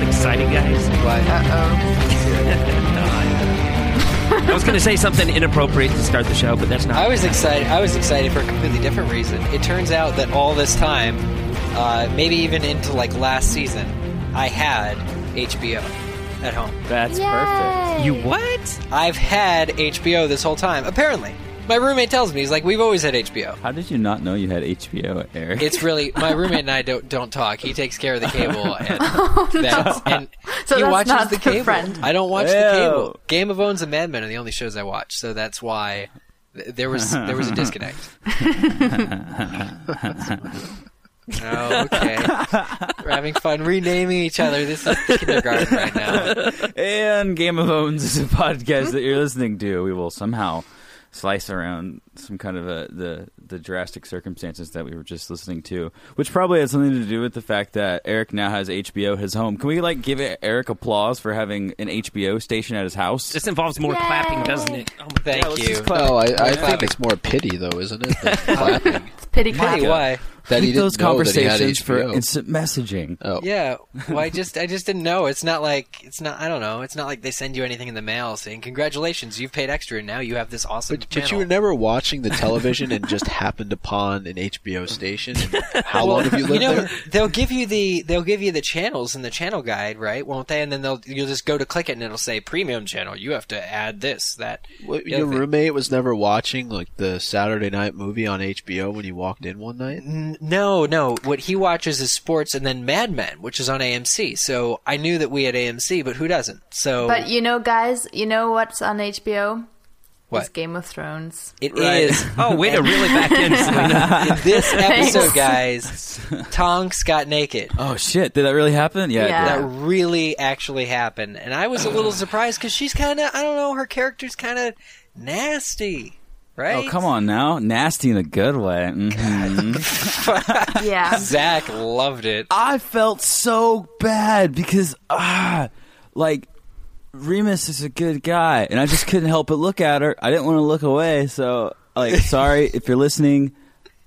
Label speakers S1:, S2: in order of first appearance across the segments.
S1: got excited, guys? I was going to say something inappropriate to start the show, but that's not.
S2: I was excited. I was excited for a completely different reason. It turns out that all this time, uh, maybe even into like last season, I had HBO at home.
S3: That's
S4: Yay!
S3: perfect.
S1: You what?
S2: I've had HBO this whole time. Apparently, my roommate tells me he's like, "We've always had HBO."
S3: How did you not know you had HBO, Eric?
S2: It's really my roommate and I don't don't talk. He takes care of the cable oh, and that's, and
S4: So
S2: he
S4: that's
S2: watches
S4: not
S2: the
S4: the
S2: cable.
S4: friend.
S2: I don't watch the cable. Game of Thrones and Mad Men are the only shows I watch, so that's why there was there was a disconnect. oh, okay. We're having fun renaming each other. This is kindergarten right now.
S3: and Game of Owns is a podcast that you're listening to. We will somehow slice around some kind of a, the the drastic circumstances that we were just listening to, which probably has something to do with the fact that Eric now has HBO his home. Can we like give Eric applause for having an HBO station at his house?
S1: This involves more
S4: Yay.
S1: clapping, doesn't it? Oh
S2: Thank
S3: let's
S2: you.
S3: just.
S5: No, oh, I, I
S2: Yeah.
S5: think it's more pity though, isn't it? clapping.
S4: It's pity clap.
S2: Hey, why?
S5: that he
S3: Keep
S5: didn't
S3: those
S5: know that he
S3: conversations for
S5: HBO.
S3: instant messaging.
S5: Oh,
S2: Yeah, well, I just I just didn't know. It's not like it's not. I don't know. It's not like they send you anything in the mail saying congratulations, you've paid extra, and now you have this awesome
S5: But,
S2: channel.
S5: but you were never watching the television and just happened upon an HBO station. And how long have you lived
S2: know,
S5: there?
S2: they'll give you the they'll give you the channels in the channel guide, right? Won't they? And then they'll you'll just go to click it, and it'll say premium channel. You have to add this, that.
S5: What,
S2: the
S5: your
S2: other thing.
S5: roommate was never watching like the Saturday night movie on HBO when you walked in one night.
S2: N- No, no. What he watches is sports, and then Mad Men, which is on AMC. So I knew that we had AMC, but who doesn't? So
S4: But you know, guys, you know what's on HBO?
S2: What?
S4: It's Game of Thrones.
S2: it is.
S1: God. Oh, way to reel it back in, Selena.
S2: In this episode,
S4: Thanks.
S2: guys, Tonks got naked.
S3: Oh shit! Did that really happen? Yeah.
S4: Yeah.
S2: that really actually happened. And I was a little surprised because she's kind of, I don't know, her character's kind of nasty, right?
S3: Oh come on now, nasty in a good way. Mhm.
S4: Yeah.
S2: Zach loved it.
S3: I felt so bad because ah, like Remus is a good guy, and I just couldn't help but look at her. I didn't want to look away, so like, sorry if you're listening.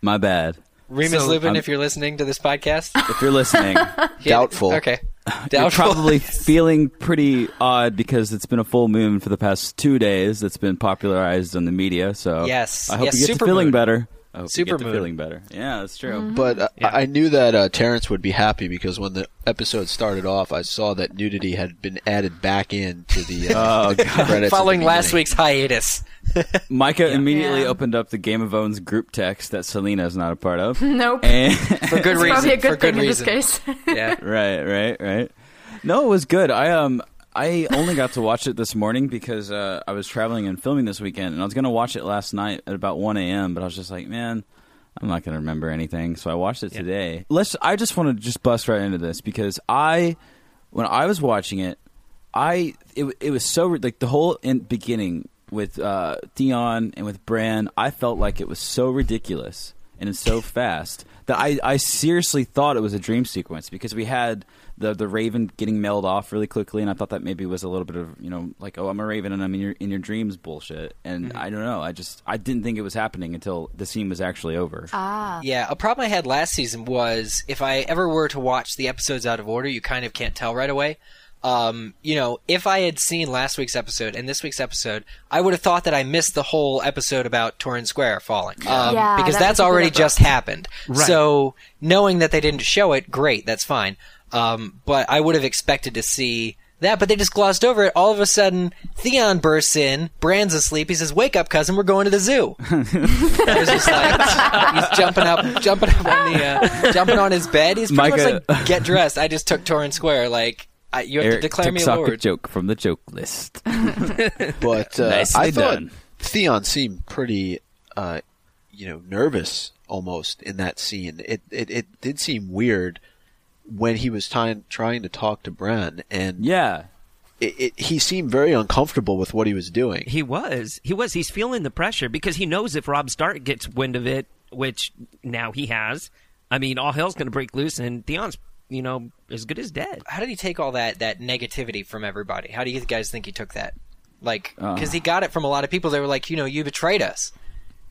S3: My bad.
S2: Remus
S1: So,
S2: Lupin,
S3: um,
S2: if you're listening to this podcast,
S3: If you're listening,
S5: Doubtful.
S2: Okay,
S3: you're
S2: doubtful.
S3: probably feeling pretty odd because it's been a full moon for the past two days. That's been popularized on the media. So
S2: Yes.
S3: I hope
S2: Yes,
S3: you get to
S2: supermoon.
S3: feeling better. I hope you
S2: Supermoon.
S3: get to feeling better. Yeah, that's true.
S5: But uh,
S1: Yeah.
S5: I I knew that uh, Terrence would be happy because when the episode started off, I saw that nudity had been added back into the uh,
S3: Oh, God.
S5: credits. at the
S2: Following last week's hiatus.
S3: Micah immediately
S4: Yeah.
S3: opened up the Game of Owns group text that Selena is not a part of.
S4: Nope.
S3: and
S2: For good
S4: It's
S2: reason.
S4: probably a good
S2: for good
S4: thing
S2: reason.
S4: in this case.
S2: Yeah.
S3: right, right, right. No, it was good. I um I only got to watch it this morning because uh, I was traveling and filming this weekend, and I was gonna watch it last night at about one a.m. But I was just like, man, I'm not gonna remember anything, so I watched it today. Let's. I just want to just bust right into this because I, when I was watching it, I it it was so like the whole in beginning with uh, Theon and with Bran, I felt like it was so ridiculous and it's so fast that I, I seriously thought it was a dream sequence because we had the the Raven getting mailed off really quickly, and I thought that maybe was a little bit of you know like oh I'm a Raven and I'm in your in your dreams bullshit, and I don't know I just I didn't think it was happening until the scene was actually over.
S4: ah.
S2: Yeah, a problem I had last season was if I ever were to watch the episodes out of order, you kind of can't tell right away. Um, you know, if I had seen last week's episode and this week's episode, I would have thought that I missed the whole episode about Torrhen's Square falling. Um,
S4: Yeah,
S2: because
S4: that
S2: that's
S4: was a bit
S2: already just happened.
S1: Right.
S2: So knowing that they didn't show it, great, that's fine. Um, but I would have expected to see that, but they just glossed over it. All of a sudden, Theon bursts in, Bran's asleep. He says, "Wake up, cousin, we're going to the zoo." Was just like, he's jumping up, jumping up on the, uh, jumping on his bed. He's pretty
S3: Micah-
S2: much like, get dressed. I just took Torrhen's Square. Like, I, you have
S3: Eric
S2: to declare me a
S3: took a
S2: lord.
S3: joke from the joke list.
S5: But uh, I thought
S3: done.
S5: Theon seemed pretty, uh, you know, nervous almost in that scene. It it, it did seem weird when he was trying trying to talk to Bran, and
S3: yeah,
S5: it, it, he seemed very uncomfortable with what he was doing.
S1: He was. He was. He's feeling the pressure because he knows if Rob Stark gets wind of it, which now he has, I mean, all hell's going to break loose, and Theon's, you know, as good as dead.
S2: How did he take all that that negativity from everybody? How do you guys think he took that? Like,
S3: Uh.
S2: because he got it from a lot of people. They were like, you know, you betrayed us,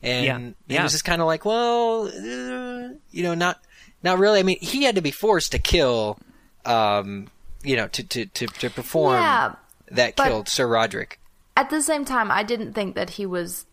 S2: and
S1: Yeah.
S2: he
S1: Yeah.
S2: was just kind of like, well, uh, you know, not not really. I mean, he had to be forced to kill um, you know, to to to, to perform
S4: Yeah,
S2: that killed Sir Roderick.
S4: at the same time, I didn't think that he was,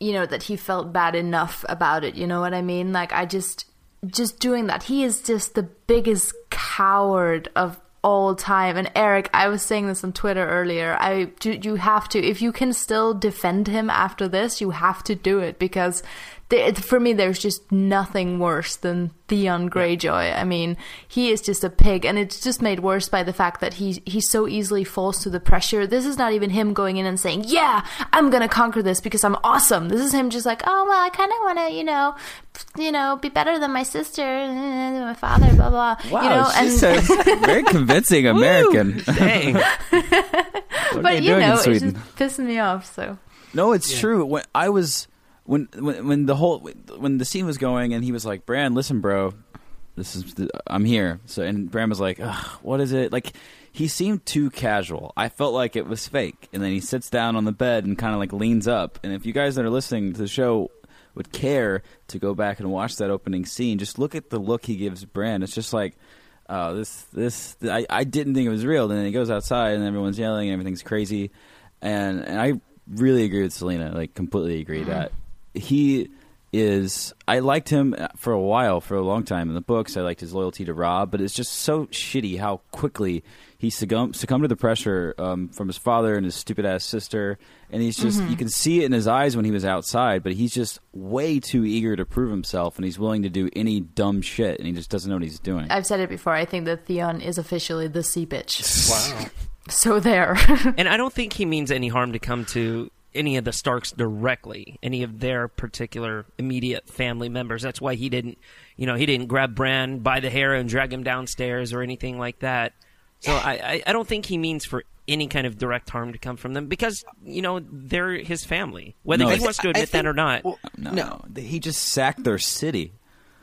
S4: you know, that he felt bad enough about it. You know what I mean? Like, I just, just doing that. He is just the biggest coward of all time. And Eric, I was saying this on Twitter earlier. I, do, you have to, if you can still defend him after this, you have to do it because th- for me, there's just nothing worse than Theon Greyjoy. I mean, he is just a pig, and it's just made worse by the fact that he he so easily falls to the pressure. This is not even him going in and saying, "Yeah, I'm gonna conquer this because I'm awesome." This is him just like, "Oh well, I kind of want to, you know, you know, be better than my sister, than my father, blah blah."
S3: Wow,
S4: you know,
S3: she
S4: and
S3: says very convincing American.
S1: Dang.
S4: but
S3: they
S4: you know,
S3: in
S4: it's just pissing me off. So
S3: No, it's true. When I was when when when the whole when the scene was going and he was like, "Bran, listen, bro, this is the, I'm here." So and Bran was like, Ugh, "What is it?" Like he seemed too casual. I felt like it was fake. And then he sits down on the bed and kind of like leans up. And if you guys that are listening to the show would care to go back and watch that opening scene, just look at the look he gives Bran. It's just like. Oh, this, this, I, I didn't think it was real. And then he goes outside and everyone's yelling and everything's crazy. And, and I really agree with Selena, like completely agree mm-hmm. that he is I liked him for a while, for a long time in the books. I liked his loyalty to Rob, but it's just so shitty how quickly he succumbed, succumbed to the pressure um, from his father and his stupid ass sister. And he's just you can see it in his eyes when he was outside, but he's just way too eager to prove himself, and he's willing to do any dumb shit, and he just doesn't know what he's doing.
S4: I've said it before. I think that Theon is officially the sea bitch.
S2: Wow.
S4: So there.
S1: and I don't think he means any harm to come to any of the Starks directly, any of their particular immediate family members. That's why he didn't, you know, he didn't grab Bran by the hair and drag him downstairs or anything like that. So I, I, I don't think he means for any kind of direct harm to come from them because you know they're his family, whether
S3: No,
S1: he
S3: I thi-
S1: wants to
S2: I
S1: admit that or not.
S2: well,
S3: no,
S2: no.
S3: he just sacked their city.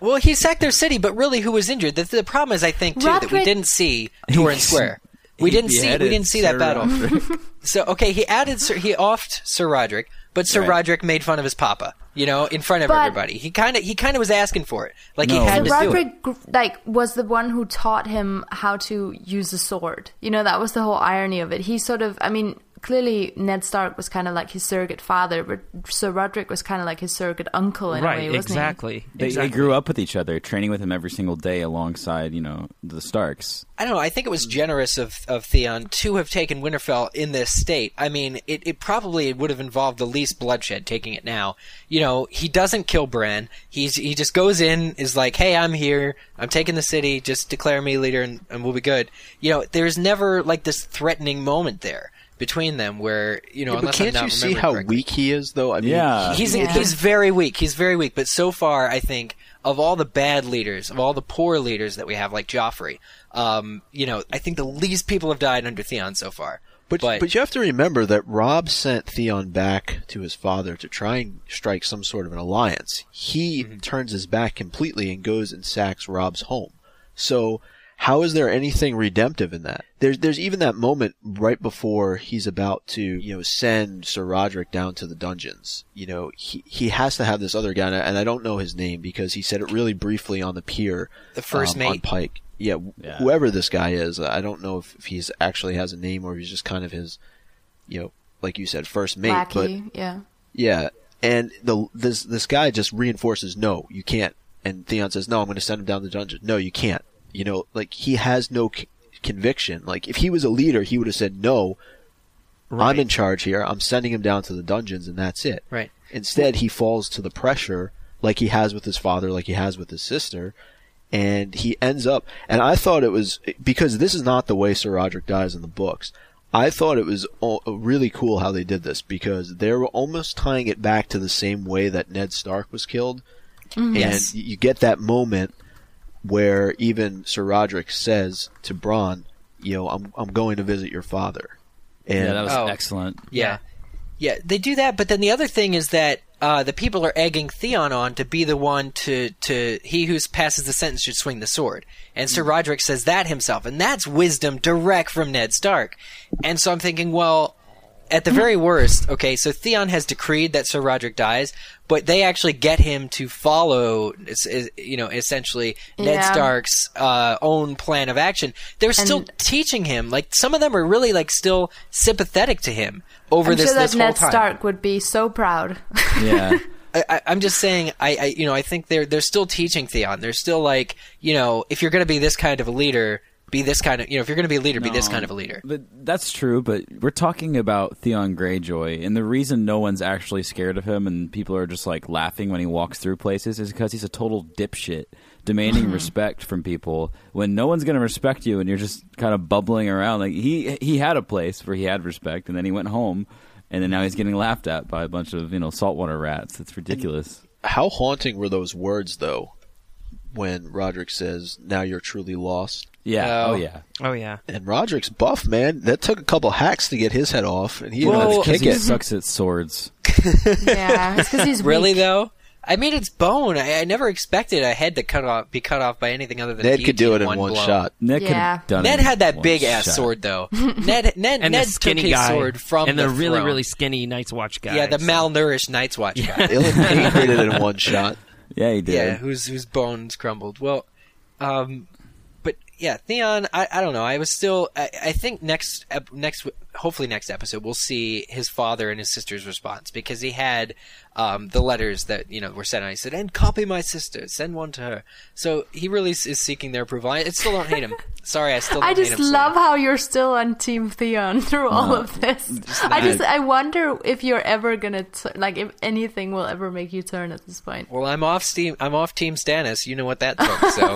S2: Well, he sacked their city, but really, who was injured? The, the problem is, I think, too, that we didn't see Torrhen's Square. We didn't see. We didn't see that
S3: Sir
S2: battle.
S3: Roderick.
S2: So okay, he added. Sir, he offed Sir Roderick, but Sir
S3: Right.
S2: Roderick made fun of his papa. You know, in front of
S4: But-
S2: everybody. He kind of he kind of was asking for it. Like he had
S3: So
S2: to do it.
S4: Roderick like was the one who taught him how to use a sword. You know, that was the whole irony of it. He sort of, I mean, clearly Ned Stark was kind of like his surrogate father, but Sir Roderick was kind of like his surrogate uncle in a way, wasn't
S1: exactly.
S3: They,
S1: exactly.
S3: they grew up with each other, training with him every single day alongside, you know, the Starks.
S2: I don't know. I think it was generous of, of Theon to have taken Winterfell in this state. I mean, it, it probably would have involved the least bloodshed taking it now. You know, he doesn't kill Bran. He's he just goes in, is like, "Hey, I'm here. I'm taking the city. Just declare me leader, and, and we'll be good." You know, there's never like this threatening moment there between them where you know.
S5: Yeah, but
S2: unless I'm
S5: can't you see how
S2: correctly.
S5: weak he is, though? I mean,
S3: Yeah.
S2: He's
S4: Yeah.
S2: he's very weak. He's very weak. But so far, I think of all the bad leaders, of all the poor leaders that we have, like Joffrey, um, you know, I think the least people have died under Theon so far.
S5: But, but you have to remember that Rob sent Theon back to his father to try and strike some sort of an alliance. He turns his back completely and goes and sacks Rob's home. So how is there anything redemptive in that? There's there's even that moment right before he's about to you know send Sir Roderick down to the dungeons. You know he he has to have this other guy, and I- don't know his name because he said it really briefly on the pier.
S2: The first
S5: um, on
S2: mate.
S5: Pike. Yeah,
S3: Yeah.
S5: whoever this guy is, I don't know if, if he's actually has a name or if he's just kind of his, you know, like you said, first mate. But
S4: yeah.
S5: yeah, and the this this guy just reinforces, no, you can't. And Theon says, no, I'm going to send him down the dungeon. No, you can't. You know, like he has no c- conviction. Like if he was a leader, he would have said, no,
S1: Right.
S5: I'm in charge here. I'm sending him down to the dungeons, and that's it.
S2: Right.
S5: Instead, he falls to the pressure, like he has with his father, like he has with his sister, and he ends up. And I thought it was because this is not the way Sir Roderick dies in the books. I thought it was really cool how they did this because they were almost tying it back to the same way that Ned Stark was killed, mm-hmm.
S2: Yes.
S5: and you get that moment where even Sir Roderick says to Bran, "You know, I'm I'm going to visit your father." And
S3: yeah, that was
S2: Oh.
S3: excellent.
S2: Yeah. Yeah, they do that, but then the other thing is that uh, the people are egging Theon on to be the one to, to he who passes the sentence should swing the sword. And Sir Roderick says that himself, and that's wisdom direct from Ned Stark. And so I'm thinking, well, at the very worst, okay, so Theon has decreed that Sir Roderick dies, but they actually get him to follow, is- is- you know, essentially Ned
S4: Yeah.
S2: Stark's uh, own plan of action. They're still teaching him. Like some of them are really like still sympathetic to him over
S4: I'm
S2: this
S4: sure that
S2: this whole
S4: Ned
S2: time.
S4: Stark would be so proud.
S3: Yeah.
S2: I, I, I'm just saying, I, I, you know, I think they're they're still teaching Theon. They're still like, you know, if you're going to be this kind of a leader, be this kind of, you know, if you're going to be a leader, be this kind of a leader.
S3: But that's true. But we're talking about Theon Greyjoy, and the reason no one's actually scared of him and people are just like laughing when he walks through places is because he's a total dipshit, demanding respect from people when no one's going to respect you, and you're just kind of bubbling around. Like he he had a place where he had respect, and then he went home, and then now he's getting laughed at by a bunch of you know saltwater rats. It's ridiculous.
S5: How haunting were those words, though, when Roderick says, "Now you're truly lost."
S3: Yeah.
S2: Oh.
S3: oh yeah.
S1: Oh yeah.
S5: And Roderick's buff, man. That took a couple hacks to get his head off, and he didn't
S2: Well,
S5: have to kick
S3: he
S5: it.
S3: sucks at swords.
S4: yeah, it's because he's
S2: Really
S4: weak.
S2: though, I mean, it's bone. I, I never expected a head to cut off, be cut off by anything other than
S5: Ned could do it in
S2: one,
S5: one shot.
S3: Ned could
S4: Yeah.
S3: have done
S2: Ned
S3: it
S2: had that
S3: one
S2: big ass
S3: shot.
S2: sword though. Ned Ned
S1: And
S2: Ned
S1: the skinny
S2: took his
S1: guy
S2: sword from
S1: and
S2: the,
S1: the, really
S2: throne.
S1: really skinny Night's Watch guy.
S2: yeah the
S1: so-
S2: malnourished Night's Watch guy.
S5: Ilyn Payne did it in one shot.
S3: Yeah, he did.
S2: Yeah, whose whose bones crumbled. Well, um, but yeah, Theon. I, I don't know. I was still. I, I think next next hopefully next episode we'll see his father and his sister's response because he had um, the letters that you know were sent out. He said, "And copy my sister. Send one to her." So he really is is seeking their approval. I still don't hate him. Sorry, I still. Don't
S4: I just
S2: hate him,
S4: love
S2: Selena.
S4: how you're still on Team Theon through all of this. I just I wonder if you're ever gonna t- like if anything will ever make you turn at this point.
S2: Well, I'm off Steam. I'm off Team Stannis. You know what that took. So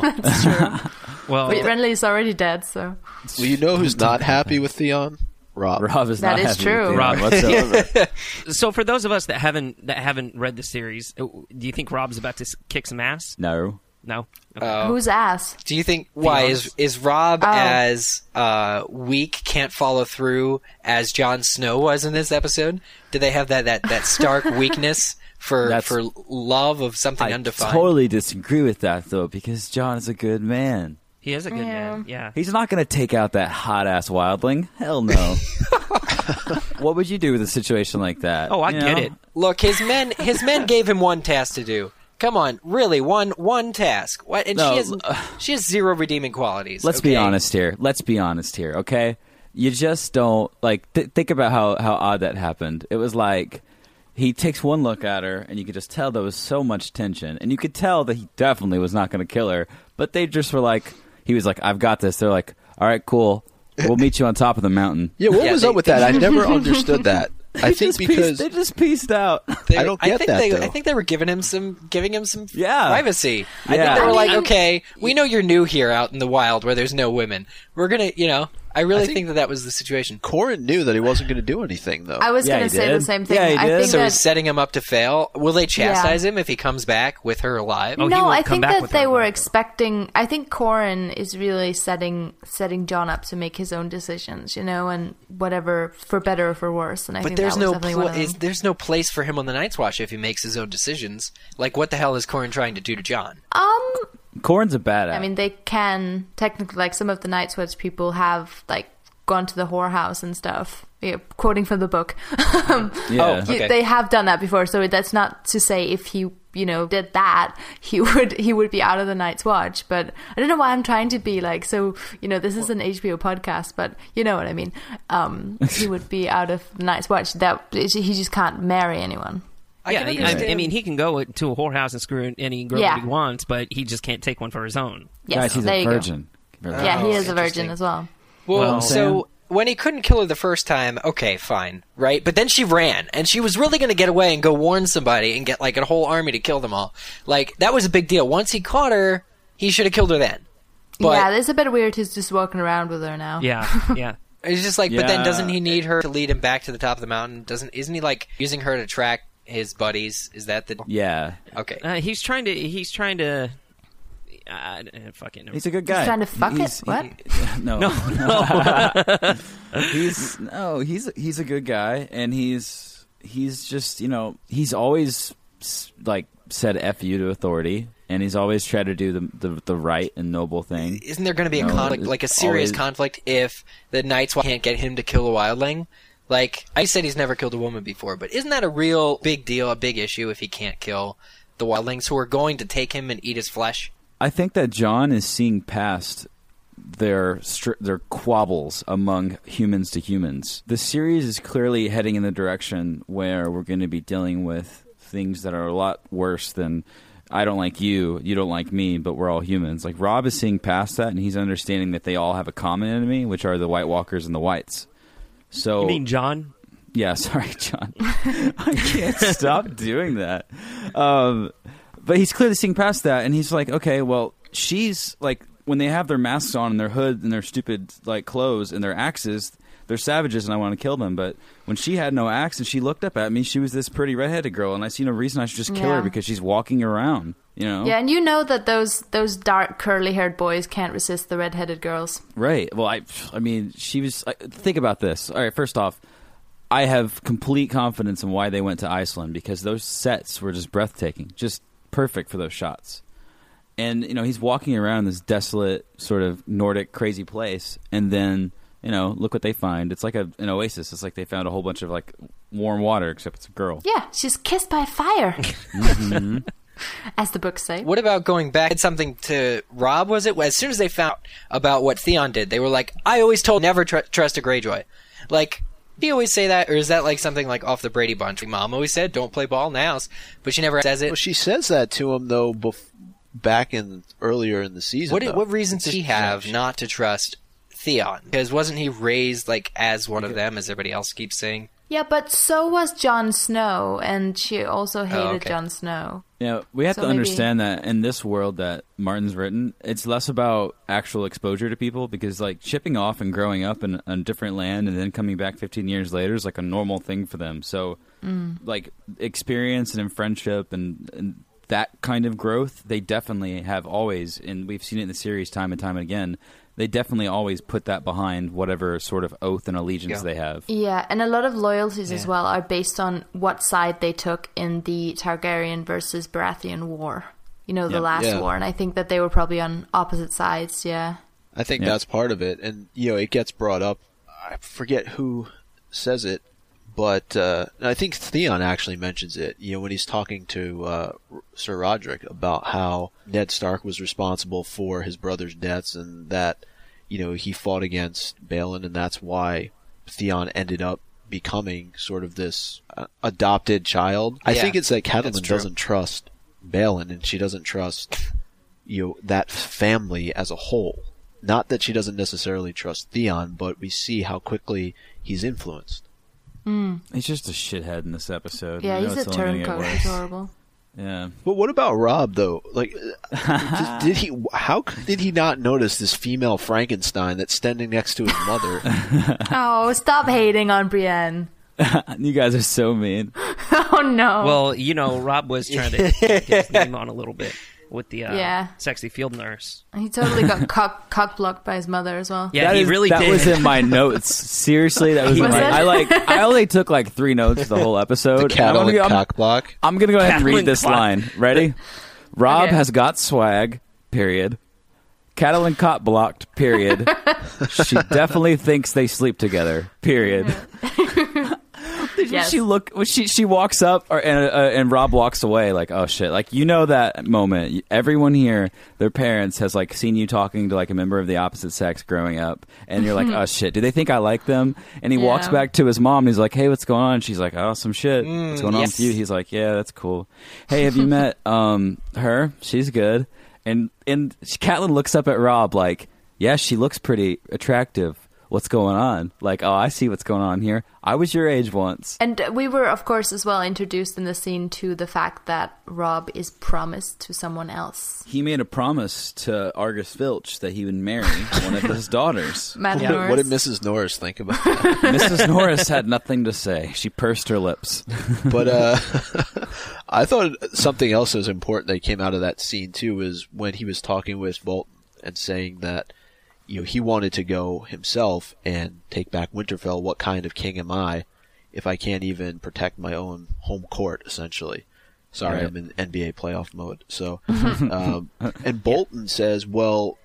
S1: Well,
S4: But Renly is already dead, so
S5: Well, you know who's not happy with Theon? Rob.
S3: Rob is
S4: That
S3: not
S4: is
S3: happy
S4: true.
S3: with Theon
S1: Rob.
S3: whatsoever.
S1: so for those of us that haven't that haven't read the series, uh, do you think Rob's about to kick some ass?
S3: no.
S1: No. Okay.
S2: uh,
S4: whose ass?
S2: Do you think why
S1: Theon's.
S2: is is Rob
S4: Oh.
S2: as uh, weak, can't follow through as Jon Snow was in this episode? Do they have that that, that stark weakness for
S3: That's-
S2: for love of something
S3: I
S2: undefined?
S3: I totally disagree with that though, because John is a good man.
S1: He is a good
S4: Yeah.
S1: man. Yeah.
S3: He's not going to take out that hot ass wildling. Hell no. what would you do with a situation like that?
S1: Oh, I
S3: You
S1: get
S3: know?
S1: it.
S2: Look, his men his men gave him one task to do. Come on, really one one task. What? And
S3: No,
S2: she has
S3: uh,
S2: she has zero redeeming qualities.
S3: Let's be honest here. Let's be honest here, okay? You just don't like th- think about how how odd that happened. It was like he takes one look at her, and you could just tell there was so much tension, and you could tell that he definitely was not going to kill her. But they just were like, he was like, "I've got this." They're like, "All right, cool. We'll meet you on top of the mountain."
S5: Yeah, what
S2: Yeah,
S5: was
S2: they-
S5: up with that? I never understood that. I
S3: They
S5: think
S3: just pieced-
S5: because
S3: they just pieced out.
S2: They,
S5: I don't
S2: I
S5: get
S2: think
S5: that,
S2: they,
S5: though.
S2: I think they were giving him some, giving him some
S3: Yeah.
S2: privacy. I
S3: Yeah.
S2: think they were
S3: I
S2: like,
S4: mean-
S2: okay, we know you're new here out in the wild where there's no women. We're gonna, you know, I really
S5: I
S2: think,
S5: think-
S2: that that was the situation.
S5: Qhorin knew that he wasn't going to do anything, though.
S4: I was
S3: Yeah,
S4: gonna say
S3: did.
S4: the same thing.
S3: Yeah, he
S4: I
S3: did.
S4: think
S2: So
S4: that
S2: he's setting him up to fail. Will they chastise him if he comes back with her alive?
S1: Oh, he
S4: no, I
S1: come
S4: think
S1: back
S4: that they were
S1: though.
S4: expecting. I think Qhorin is really setting setting John up to make his own decisions, you know, and whatever for better or for worse. And I
S2: But
S4: think
S2: there's
S4: that was
S2: no
S4: definitely
S2: pl-
S4: one of
S2: is, there's no place for him on the Night's Watch if he makes his own decisions. Like, what the hell is Qhorin trying to do to John?
S4: Um,
S3: Qhorin's a badass.
S4: I mean, they can technically, like some of the Night's Watch people have like gone to the whorehouse and stuff. Yeah, quoting from the book. Um,
S3: yeah.
S2: Oh,
S4: you- They have done that before, so that's not to say if he, you know, did that, he would he would be out of the Night's Watch. But I don't know why I'm trying to be like so. You know, this is an HBO podcast, but you know what I mean. Um, he would be out of the Night's Watch. That he just can't marry anyone.
S2: I
S1: yeah,
S2: can
S1: I. I mean, he can go to a whorehouse and screw any girl
S4: Yeah.
S1: that he wants, but he just can't take one for his own.
S4: Yes,
S3: Guys, he's
S4: there
S3: a
S4: you go.
S3: virgin.
S4: Yeah, he is a virgin as well.
S2: Well,
S1: Well-
S2: so when he couldn't kill her the first time, okay, fine, right? But then she ran, and she was really going to get away and go warn somebody and get like a whole army to kill them all. Like that was a big deal. Once he caught her, he should have killed her then. But
S4: yeah, it's a bit weird. He's just walking around with her now.
S1: Yeah, yeah.
S2: it's just like, but then doesn't he need her to lead him back to the top of the mountain? Doesn't isn't he like using her to track his buddies? Is that the
S3: Yeah.
S2: okay?
S1: Uh, he's trying to. He's trying to. Uh, fuck it.
S3: He's a good guy.
S4: He's trying to fuck it?
S3: He's-
S4: What?
S3: he- no, no. he's no, he's he's a good guy, and he's he's just you know he's always like said f you to authority, and he's always tried to do the the, the right and noble thing.
S2: Isn't there going to be a
S3: No,
S2: conflict, like a serious
S3: always-
S2: conflict, if the Knights can't get him to kill a wildling? Like I said, he's never killed a woman before, but isn't that a real big deal, a big issue if he can't kill the wildlings who are going to take him and eat his flesh?
S3: I think that John is seeing past their their quabbles among humans to humans. The series is clearly heading in the direction where we're going to be dealing with things that are a lot worse than I don't like you, you don't like me, but we're all humans. Like Rob is seeing past that and he's understanding that they all have a common enemy, which are the White Walkers and the Whites. So
S1: You mean John?
S3: yeah, sorry, John. I can't stop doing that. Um, but he's clearly seeing past that, and he's like, okay, well, she's like, when they have their masks on and their hood and their stupid like clothes and their axes, they're savages, and I want to kill them. But when she had no axe and she looked up at me, she was this pretty redheaded girl, and I see no reason I should just kill her because she's walking around. You know,
S4: Yeah, and you know that those those dark curly haired boys can't resist the redheaded girls.
S3: Right. Well, I, I mean, she was. I, think about this. All right. First off, I have complete confidence in why they went to Iceland because those sets were just breathtaking, just perfect for those shots. And you know, he's walking around this desolate, sort of Nordic, crazy place, and then you know, look what they find. It's like a, an oasis. It's like they found a whole bunch of like warm water, except it's a girl.
S4: Yeah, she's kissed by fire,
S3: Mm-hmm.
S4: as the books say.
S2: What about going back? It's something to Rob, was it? As soon as they found about what Theon did, they were like, I always told never tr- trust a Greyjoy. Like, do you always say that? Or is that like something like off the Brady Bunch? Mom always said, don't play ball in the house. But she never says it.
S5: Well, she says that to him though, bef- back in earlier in the season.
S2: What, what reasons does he have
S5: She-
S2: not to trust Theon? Because wasn't he raised like as one of them, as everybody else keeps saying?
S4: Yeah, but so was Jon Snow, and she also oh, hated
S2: Oh, okay.
S4: Jon Snow.
S3: Yeah, we have
S4: So
S3: to
S4: maybe-
S3: understand that in this world that Martin's written, it's less about actual exposure to people because like shipping off and growing up in a different land and then coming back 15 years later is like a normal thing for them. So mm. like experience and in friendship and, and that kind of growth, they definitely have always, and we've seen it in the series time and time and again. They definitely always put that behind whatever sort of oath and allegiance
S2: Yeah.
S3: they have.
S4: Yeah, and a lot of loyalties as well are based on what side they took in the Targaryen versus Baratheon war. You know, the
S3: Yeah.
S4: last
S5: Yeah.
S4: war, and I think that they were probably on opposite sides. Yeah.
S5: I think
S3: Yeah.
S5: that's part of it, and you know, it gets brought up. I forget who says it, but uh, I think Theon actually mentions it. You know, when he's talking to uh, Sir Roderick about how Ned Stark was responsible for his brother's deaths, and that you know he fought against Balon, and that's why Theon ended up becoming sort of this uh, adopted child. I think it's that Catelyn doesn't trust Balon, and she doesn't trust you know that family as a whole. Not that she doesn't necessarily trust Theon, but we see how quickly he's influenced. Mm.
S3: He's just a shithead in this episode.
S4: Yeah, he's a
S3: it's only
S4: turncoat.
S3: worse.
S4: It's horrible.
S3: Yeah.
S5: But what about Rob though? Like, did, did he? How did he not notice this female Frankenstein that's standing next to his mother?
S4: oh, stop hating on Brienne.
S3: You guys are so mean.
S4: Oh no.
S1: Well, you know, Rob was trying to get his name on a little bit with the uh,
S4: Yeah.
S1: sexy field nurse.
S4: he totally got cock cock blocked by his mother as well.
S1: Yeah,
S3: That
S1: he
S3: is-
S1: really
S3: that
S1: did.
S3: was in my notes. Seriously, that was, in my.
S4: it?
S3: I like. I only took like three notes the whole episode.
S5: the
S3: I'm gonna,
S5: and
S3: go- I'm,
S5: cock block.
S3: I'm gonna go ahead and read this
S1: cock.
S3: line. Ready? Rob
S4: Okay.
S3: has got swag. Period. Catelyn cot blocked. Period. she definitely thinks they sleep together. Period. Did
S4: Yes.
S3: she look? when She she walks up, or, and uh, and Rob walks away. Like oh shit! Like you know that moment. Everyone here, their parents has like seen you talking to like a member of the opposite sex growing up, and you're like oh shit. Do they think I like them? And he walks back to his mom. and He's like, hey, what's going on? And she's like, oh, some shit. what's going on
S2: yes.
S3: with you? He's like, yeah, that's cool. Hey, have you met um her? She's good. And and Catelyn looks up at Rob like, yeah, she looks pretty attractive. What's going on? Like, oh, I see what's going on here. I was your age once.
S4: And we were, of course, as well introduced in the scene to the fact that Rob is promised to someone else.
S3: He made a promise to Argus Filch that he would marry one of his daughters.
S4: Matt
S5: What,
S4: Norris.
S5: what did Mrs. Norris think about that?
S3: Mrs. Norris had nothing to say. She pursed her lips.
S5: but uh, I thought something else that was important that came out of that scene too was when he was talking with Bolton and saying that you know he wanted to go himself and take back Winterfell. What kind of king am I if I can't even protect my own home court? Essentially, sorry,
S3: Right.
S5: I'm in NBA playoff mode. So, um, and Bolton says, well,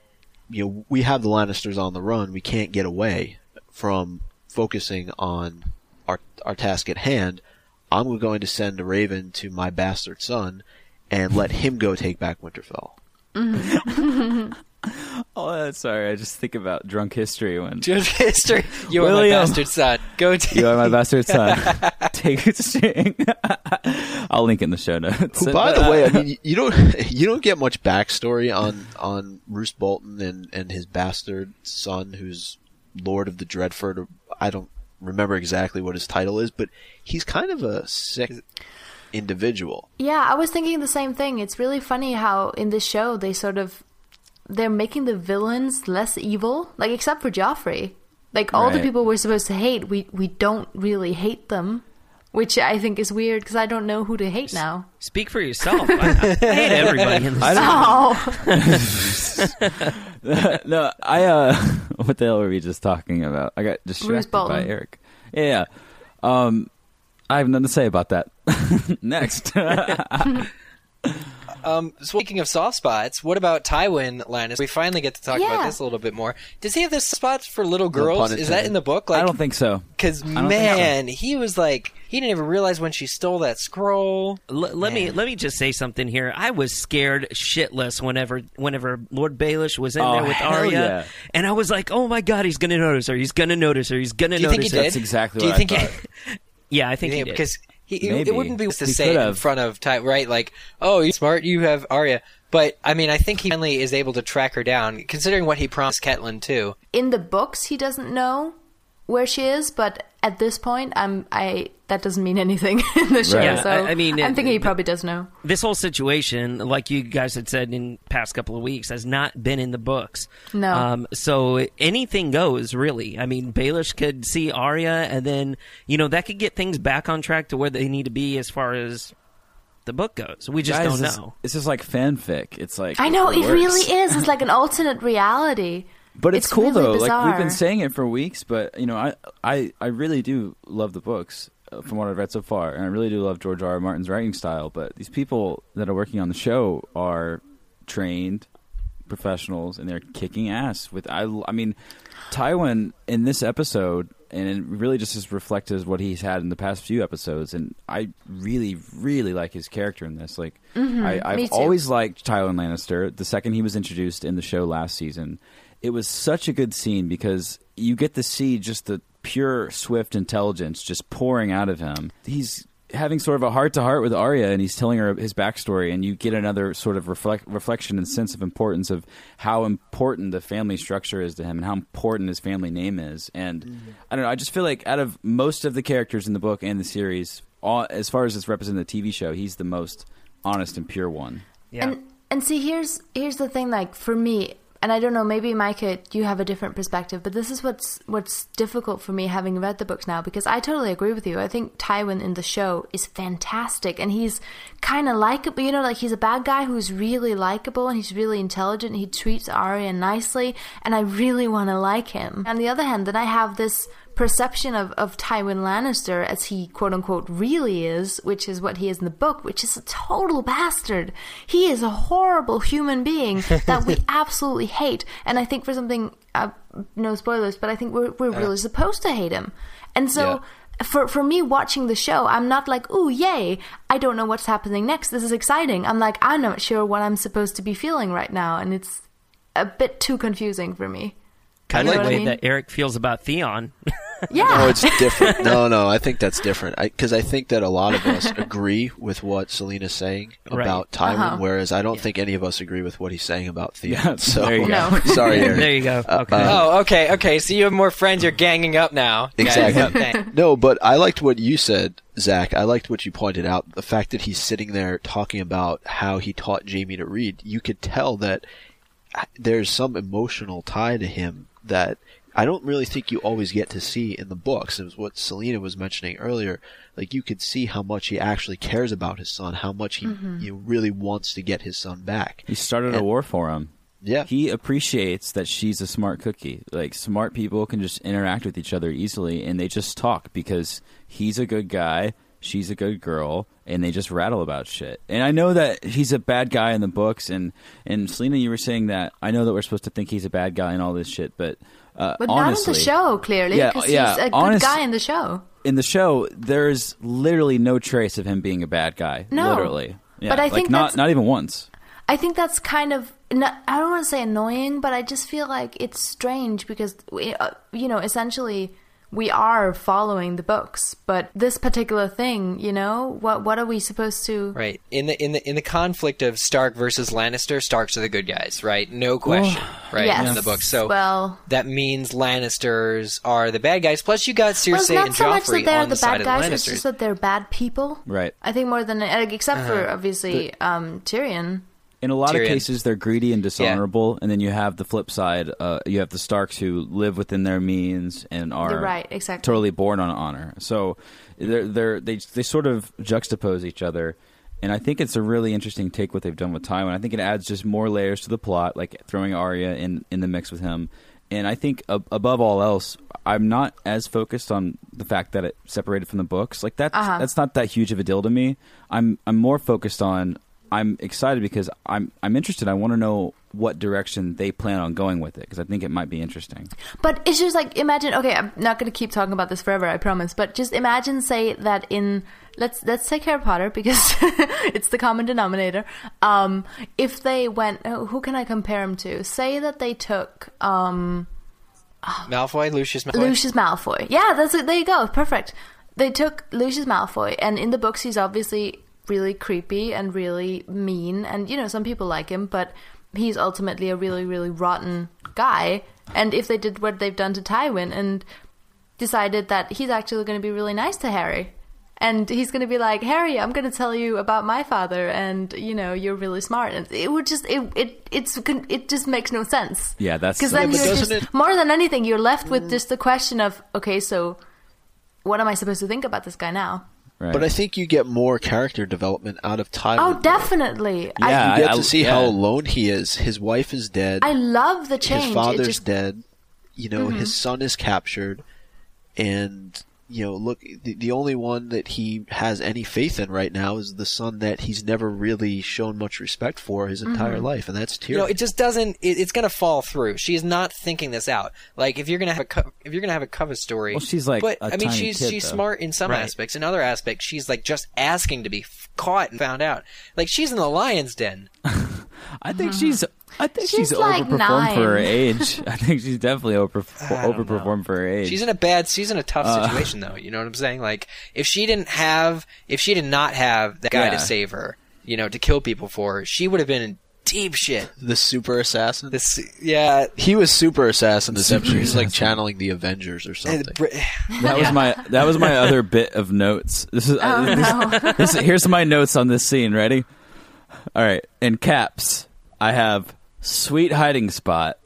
S5: you know, we have the Lannisters on the run. We can't get away from focusing on our our task at hand. I'm going to send a raven to my bastard son and let him go take back Winterfell.
S3: Oh, sorry. I just think about drunk history when
S2: drunk history. You are my bastard son. Go to
S3: you are my bastard son. Take it string. I'll link in the show notes.
S5: Who, by
S3: But,
S5: the
S3: uh,
S5: way, I mean, you don't you don't get much backstory on on Roose Bolton and and his bastard son, who's Lord of the Dreadfort. I don't remember exactly what his title is, but he's kind of a sick individual.
S4: Yeah, I was thinking the same thing. It's really funny how in this show they sort of they're making the villains less evil, like except for Joffrey. Like all the people we're supposed to hate, we we don't really hate them, which I think is weird because I don't know who to hate now.
S1: Speak for yourself. I, I hate everybody in this.
S3: I don't,
S4: Oh,
S3: no, I uh, what the hell were we just talking about? I got distracted by Eric. Yeah, yeah. Um, I have nothing to say about that. Next,
S2: Um, speaking of soft spots, what about Tywin Lannister? We finally get to talk about this a little bit more. Does he have this spots for little
S5: pun
S2: girls? Is that in the book?
S3: I don't think so.
S2: because
S3: don't so.
S2: man, he was like, he didn't even realize when she stole that scroll.
S1: L- let me let me just say something here. I was scared shitless whenever whenever Lord Baelish was in
S3: Oh,
S1: there with
S3: hell
S1: Arya,
S3: yeah.
S1: and I was like, "Oh my god, he's gonna notice her. He's gonna notice her. He's gonna
S2: Do you think
S1: notice
S2: he
S1: her."
S2: did?
S3: That's exactly
S2: Do you
S3: I
S2: think
S3: thought.
S1: Yeah, I think he did.
S2: because he, it-
S3: Maybe.
S2: it wouldn't be to
S3: He
S2: say it in front of Ty, right? Like, oh, you're smart, you have Arya. But I mean, I think he finally is able to track her down, considering what he promised Catelyn too.
S4: in the books he doesn't know where she is, but at this point, I'm I that doesn't mean anything in the show.
S3: Right.
S1: Yeah,
S4: so
S1: I- I mean,
S4: I'm
S1: it-
S4: thinking he probably does know.
S1: this whole situation, like you guys had said in past couple of weeks, has not been in the books.
S4: No.
S1: Um, so anything goes, really. I mean, Baelish could see Arya, and then you know that could get things back on track to where they need to be as far as the book goes. We just
S3: Guys,
S1: don't know.
S3: It's just like fanfic. It's like
S4: I know it
S3: works.
S4: really is. It's like an alternate reality.
S3: But it's,
S4: It's
S3: cool
S4: really
S3: though. Like we've been saying it for weeks, but you know, I I I really do love the books uh, from what I've read so far, and I really do love George R. R. Martin's writing style. But these people that are working on the show are trained professionals, and they're kicking ass. With I I mean, Tywin in this episode, and it really just is reflective of what he's had in the past few episodes. And I really, really like his character in this. Like, I,
S4: Mm-hmm. me
S3: I've always liked Tywin Lannister. The second he was introduced in the show last season, it was such a good scene because you get to see just the pure, swift intelligence just pouring out of him. He's having sort of a heart to heart with Arya, and he's telling her his backstory, and you get another sort of reflect, reflection and sense of importance of how important the family structure is to him, and how important his family name is. And I don't know, I just feel like out of most of the characters in the book and the series, all, as far as it's represented in the TV show, he's the most honest and pure one.
S1: Yeah.
S4: And and see, here's here's the thing. Like for me, and I don't know, maybe Micah, you have a different perspective, but this is what's what's difficult for me having read the books now because I totally agree with you. I think Tywin in the show is fantastic, and he's kind of likable. You know, like he's a bad guy who's really likable and he's really intelligent. And he treats Arya nicely, and I really want to like him. On the other hand, then I have this perception of, of Tywin Lannister as he quote unquote really is, which is what he is in the book, which is a total bastard. He is a horrible human being that we absolutely hate. And I think for something, uh, no spoilers, but I think we're, we're really supposed to hate him. And so. For for me watching the show, I'm not like, ooh, yay! I don't know what's happening next. This is exciting. I'm like, I'm not sure what I'm supposed to be feeling right now, and it's a bit too confusing for me.
S1: kind of the way that Eric feels about Theon.
S4: Yeah,
S5: No, it's different. No, no, I think that's different. Because I, think that a lot of us agree with what Selena's saying
S1: Right.
S5: about Tywin,
S4: Uh-huh.
S5: whereas I don't think any of us agree with what he's saying about Theon.
S3: Yeah,
S5: so
S3: there you
S4: go. No.
S5: sorry, Eric.
S1: there you go. Okay.
S2: oh, okay, okay. So you have more friends. You're ganging up now.
S5: Exactly.
S2: Okay.
S5: No, but I liked what you said, Zach. I liked what you pointed out. The fact that he's sitting there talking about how he taught Jaime to read. You could tell that uh, there's some emotional tie to him that I don't really think you always get to see in the books. It was what Selena was mentioning earlier. Like you could see how much he actually cares about his son, how much he mm-hmm. you know, really wants to get his son back.
S3: He started a war for him.
S5: Yeah.
S3: He appreciates that she's a smart cookie. Like smart people can just interact with each other easily and they just talk because he's a good guy, she's a good girl, and they just rattle about shit. And I know that he's a bad guy in the books and and Selena you were saying that I know that we're supposed to think he's a bad guy and all this shit, but uh,
S4: But
S3: honestly,
S4: not in the show, clearly,
S3: Yeah,
S4: because
S3: yeah,
S4: he's a good
S3: honest-
S4: guy in the show.
S3: in the show, there's literally no trace of him being a bad guy.
S4: No.
S3: literally. Yeah,
S4: But I
S3: like
S4: think
S3: not not even once.
S4: I think that's kind of I don't want to say annoying, but I just feel like it's strange because we, uh, you know, essentially we are following the books, but this particular thing, you know, what what are we supposed to?
S2: Right. In the in the in the conflict of Stark versus Lannister, Starks are the good guys, right? No question. right.
S4: Yes.
S2: In the book. So
S4: well,
S2: that means Lannisters are the bad guys. Plus you got
S4: well,
S2: Cersei
S4: it's not
S2: and
S4: so much
S2: Joffrey
S4: that they're
S2: on
S4: the
S2: the, side
S4: bad
S2: of
S4: guys;
S2: the
S4: it's just that they're bad people.
S3: Right.
S4: I think more than uh, except
S2: Uh-huh.
S4: for obviously um, Tyrion.
S3: In a lot
S2: Tyrion.
S3: of cases, they're greedy and dishonorable, and then you have the flip side. Uh, you have the Starks who live within their means and are
S4: You're right, exactly.
S3: totally born on honor. So they're, they're they they sort of juxtapose each other, and I think it's a really interesting take what they've done with Tywin. I think it adds just more layers to the plot, like throwing Arya in in the mix with him. And I think ab- above all else, I'm not as focused on the fact that it separated from the books. Like that,
S4: Uh-huh.
S3: that's not that huge of a deal to me. I'm I'm more focused on. I'm excited because I'm I'm interested. I want to know what direction they plan on going with it because I think it might be interesting.
S4: But it's just like imagine. Okay, I'm not going to keep talking about this forever. I promise. But just imagine, say that in let's let's take Harry Potter because it's the common denominator. Um, if they went, oh, who can I compare him to? Say that they took um,
S2: Malfoy, Lucius Malfoy.
S4: Lucius Malfoy. Yeah, that's it. There you go. Perfect. They took Lucius Malfoy, and in the books, he's obviously really creepy and really mean, and you know some people like him, but he's ultimately a really, really rotten guy. And if they did what they've done to Tywin and decided that he's actually going to be really nice to Harry. And he's going to be like, Harry, I'm going to tell you about my father, and you know you're really smart. And it would just, it, it, it's, it just makes no sense.
S3: Yeah, that's
S4: Because then
S5: but
S4: you're just
S5: it-
S4: more than anything, you're left with mm. just the question of, okay, so what am I supposed to think about this guy now?
S3: Right.
S5: But I think you get more character development out of Tyler.
S4: Oh,
S5: though.
S4: definitely.
S3: Yeah,
S4: I,
S5: You get
S3: I-
S5: to see
S3: yeah.
S5: how alone he is. His wife is dead.
S4: I love the change.
S5: his father's
S4: just-
S5: dead. You know, his
S4: Mm-hmm.
S5: son is captured, and you know, look, the, the only one that he has any faith in right now is the son that he's never really shown much respect for his
S4: Mm-hmm.
S5: entire life, and that's Tyrion.
S2: You know, it just doesn't. It, it's going to fall through. She's not thinking this out. Like if you're going to have a co- if you're going to have a cover story.
S3: Well, she's like
S2: but
S3: a
S2: I mean,
S3: tiny
S2: she's
S3: kid,
S2: she's
S3: though.
S2: smart in some
S1: Right.
S2: aspects. In other aspects, she's like just asking to be f- caught and found out. Like she's in the lion's den.
S3: I think she's. I think she's,
S4: She's like
S3: overperformed for her age. I think she's definitely over,
S2: I don't
S3: overperformed for her age.
S2: She's in a bad. She's in a tough
S3: Uh.
S2: situation though. You know what I'm saying? Like if she didn't have, if she did not have that guy
S3: Yeah.
S2: to save her, you know, to kill people for her, she would have been in deep shit.
S5: the super assassin.
S2: This, yeah.
S5: he was super assassin this episode. He's like channeling the Avengers or something.
S3: That was my that was my other bit of notes. This is
S4: Oh,
S3: this,
S4: no.
S3: this- here's my notes on this scene. Ready? All right. In caps, I have sweet hiding spot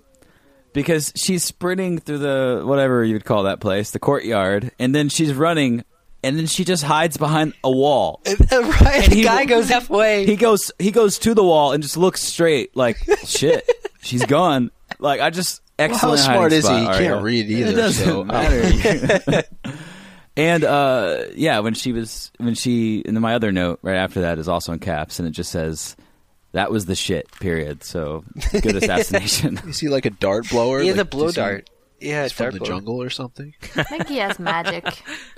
S3: because she's sprinting through the whatever you would call that place, the courtyard, and then she's running, and then she just hides behind a wall.
S2: right.
S3: And
S2: the
S3: he-
S2: guy goes halfway.
S3: He goes he goes to the wall and just looks straight like shit. she's gone. Like I just excellent.
S5: Well, how smart is he?
S3: spot,
S5: He can't read either.
S3: It doesn't
S5: so,
S3: matter. and uh, yeah, when she was when she and then my other note right after that is also in caps and it just says that was the shit. Period. So good assassination.
S5: Is he like a dart blower?
S2: Yeah, has
S5: like,
S2: a blow
S5: is he-
S2: dart. Yeah,
S5: He's from
S2: dart
S5: the
S2: blower.
S5: jungle or something.
S4: I think he has magic.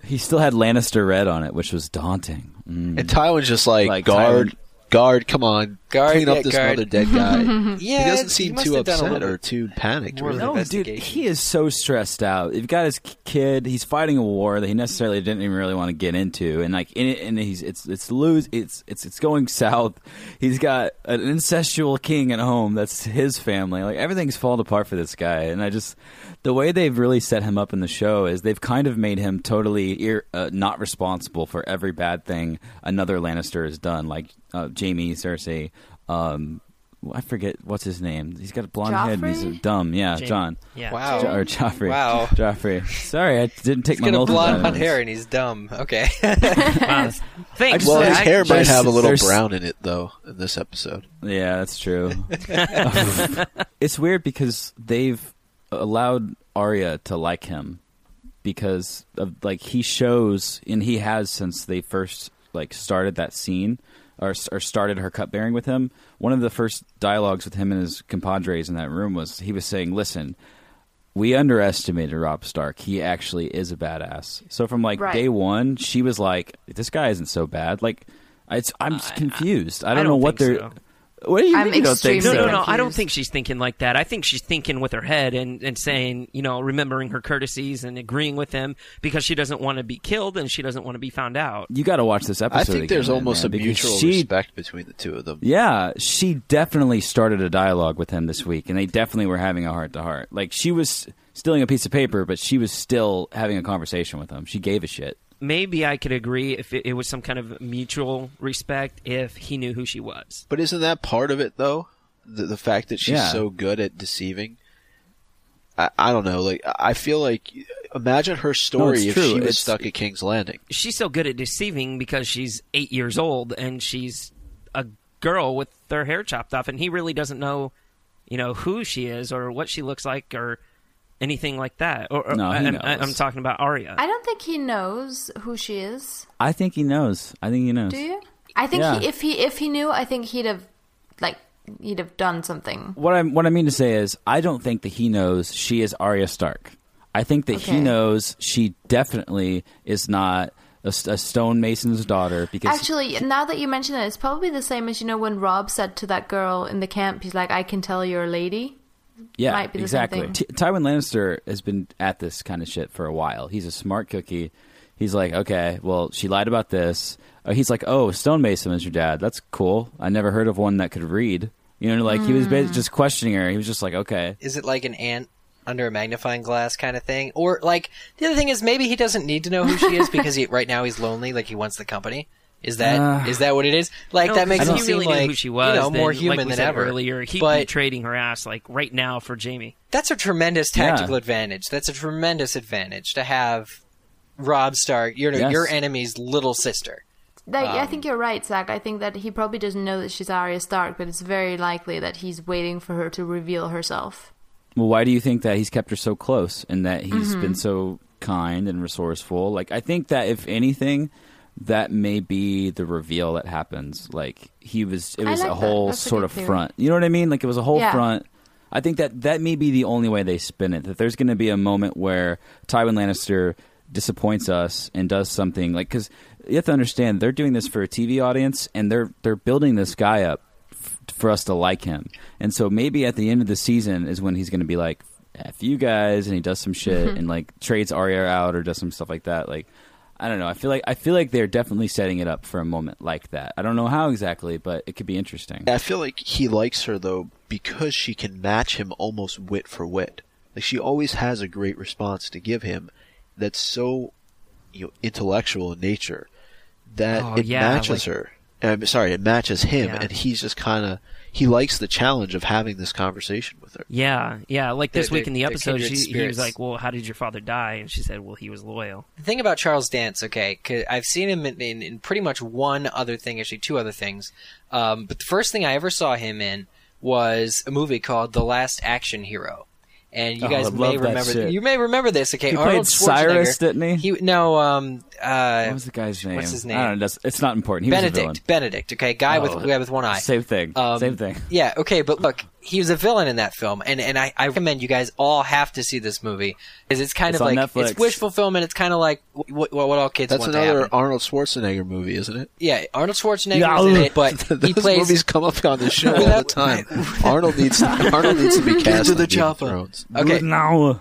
S3: he still had Lannister red on it, which was daunting. Mm.
S5: And Tywin's just like,
S3: Like,
S5: guard,
S3: Tywin-
S5: guard, come on,
S2: Guard,
S5: clean up
S2: yeah,
S5: this
S2: guard."
S5: other dead guy.
S2: Yeah,
S5: he doesn't seem
S2: must
S5: too
S2: have a
S5: upset
S2: little
S5: or too panicked. Really.
S3: No, dude, he is so stressed out. He's got his kid. He's fighting a war that he necessarily didn't even really want to get into, and like, in it, and he's it's it's lose it's it's it's going south. He's got an incestual king at home. That's his family. Like everything's falling apart for this guy, and I just the way they've really set him up in the show is they've kind of made him totally ir- uh, not responsible for every bad thing another Lannister has done, like uh, Jaime, Cersei. Um, I forget what's his name. He's got a blonde head. and He's dumb. Yeah,
S1: Jaime.
S3: John.
S1: Yeah.
S2: Wow.
S3: Jo- or Joffrey.
S2: Wow.
S3: Joffrey. Sorry, I didn't take
S2: He's
S3: my He's
S2: got a blonde
S3: vitamins.
S2: hair and he's dumb. Okay.
S1: Wow. Thanks.
S5: Well,
S3: I-
S5: his hair might have a little
S3: there's-
S5: brown in it though in this episode.
S3: Yeah, that's true. it's weird because they've allowed Arya to like him because of like he shows and he has since they first like started that scene or, or started her cupbearing with him. One of the first dialogues with him and his compadres in that room was he was saying, "Listen, we underestimated Rob Stark. He actually is a badass. So from like
S4: Right.
S3: day one, she was like, "This guy isn't so bad." Like, it's, I'm just confused. I,
S1: I
S3: don't know
S1: don't
S3: what they're.
S1: so.
S3: What do you
S4: I'm
S3: mean you don't think
S1: No,
S3: so?
S1: no, no. I don't think she's thinking like that. I think she's thinking with her head and, and saying, you know, remembering her courtesies and agreeing with him because she doesn't want to be killed and she doesn't want to be found out.
S3: You got to watch this episode.
S5: I think there's almost
S3: man,
S5: a
S3: because
S5: mutual
S3: she,
S5: respect between the two of them.
S3: Yeah, she definitely started a dialogue with him this week, and they definitely were having a heart to heart. Like she was stealing a piece of paper, but she was still having a conversation with him. She gave a shit.
S1: Maybe I could agree if it, it was some kind of mutual respect if he knew who she was.
S5: But isn't that part of it though? The the fact that she's
S3: Yeah.
S5: so good at deceiving. I, I don't know. Like I feel like imagine her story
S3: it's
S5: if
S3: true.
S5: she was
S3: It's-
S5: stuck at King's Landing.
S1: She's so good at deceiving because she's eight years old and she's a girl with her hair chopped off, and he really doesn't know, you know, who she is or what she looks like or anything like that. Or, or
S3: No, he
S1: I,
S3: knows.
S1: am talking about Arya.
S4: I don't think he knows who she is.
S3: I think he knows. I think he knows.
S4: Do you? I think
S3: Yeah.
S4: he, if he if he knew, I think he'd have like he'd have done something.
S3: What I what I mean to say is, I don't think that he knows she is Arya Stark. I think that he knows she definitely is not a stonemason's daughter because
S4: Actually, now that you mention it, it's probably the same as you know when Robb said to that girl in the camp, he's like, "I can tell you're a lady."
S3: Yeah,
S4: might be the same
S3: exactly.
S4: thing.
S3: T- Tywin Lannister has been at this kind of shit for a while. He's a smart cookie. He's like, okay, well, she lied about this. Uh, he's like, oh, stonemason is your dad. That's cool. I never heard of one that could read. You know, like he was
S4: Mm.
S3: just questioning her. He was just like, okay,
S2: Is it like an ant under a magnifying glass kind of thing? Or like the other thing is maybe he doesn't need to know who she is because he, right now he's lonely, like he wants the company. Is that is
S3: Uh,
S2: that what it is? Like
S1: No,
S2: that makes him seem
S1: really
S2: like
S1: who she was,
S2: you know,
S1: then,
S2: more human
S1: we
S2: than ever.
S1: Earlier, he'd be
S2: but
S1: trading her ass like right now for Jaime.
S2: that's a tremendous
S3: Yeah.
S2: tactical advantage. That's a tremendous advantage to have Robb Stark, your
S3: Yes.
S2: your enemy's little sister.
S4: Like,
S3: Um,
S4: I think you're right, Zach. I think that he probably doesn't know that she's Arya Stark, but it's very likely that he's waiting for her to reveal herself.
S3: well, why do you think that he's kept her so close and that he's
S4: Mm-hmm.
S3: been so kind and resourceful? Like, I think that if anything, that may be the reveal that happens. Like, he was, it was
S4: like
S3: a whole
S4: a
S3: sort
S4: good
S3: of
S4: theory.
S3: front. You know what I mean? Like, it was a whole
S4: Yeah.
S3: front. I think that that may be the only way they spin it. That there's going to be a moment where Tywin Lannister disappoints us and does something like because you have to understand they're doing this for a TV audience and they're they're building this guy up f- for us to like him. And so maybe at the end of the season is when he's going to be like, "F you guys," and he does some shit
S4: Mm-hmm.
S3: and like trades Arya out or does some stuff like that. Like, I don't know. I feel like I feel like they're definitely setting it up for a moment like that. I don't know how exactly, but it could be interesting.
S5: I feel like he likes her though because she can match him almost wit for wit. Like she always has a great response to give him that's so you know intellectual in nature that
S1: Oh,
S5: it
S1: yeah,
S5: matches
S1: like-
S5: her. I'm sorry, it matches him,
S1: Yeah.
S5: and he's just kind of he likes the challenge of having this conversation with her.
S1: Yeah, yeah. Like this
S2: They're-
S1: week in the episode,
S2: kindred
S1: she, he was like, "Well, how did your father die?" And she said, "Well, he was loyal."
S2: The thing about Charles Dance, okay, 'cause I've seen him in, in, in pretty much one other thing, actually two other things. Um, but the first thing I ever saw him in was a movie called The Last Action Hero. And you
S3: Oh,
S2: guys may remember you may remember this. Okay,
S3: He
S2: Arnold
S3: played Cyrus, didn't he?
S2: He no, um, uh,
S3: What was the guy's name?
S2: What's his name?
S3: I don't know. it It's not important. He was.
S2: Benedict. Benedict. Okay, guy with
S3: Oh.
S2: guy with one eye.
S3: Same thing.
S2: Um,
S3: Same thing.
S2: Yeah, okay, but look, he was a villain in that film, and, and I, I recommend you guys all have to see this movie because it's kind
S3: It's
S2: of like
S3: Netflix.
S2: it's wish fulfillment. It's kind of like what, what, what all kids
S5: That's
S2: want to
S5: another
S2: happen.
S5: Arnold Schwarzenegger movie, isn't it?
S2: Yeah, Arnold Schwarzenegger
S3: Yeah.
S2: is in it, but
S5: Those
S2: he plays.
S5: movies come up on the show all the time. Arnold needs Arnold needs to be cast
S2: to the
S5: in Game of
S2: chopper.
S5: Thrones.
S2: Okay,
S3: now.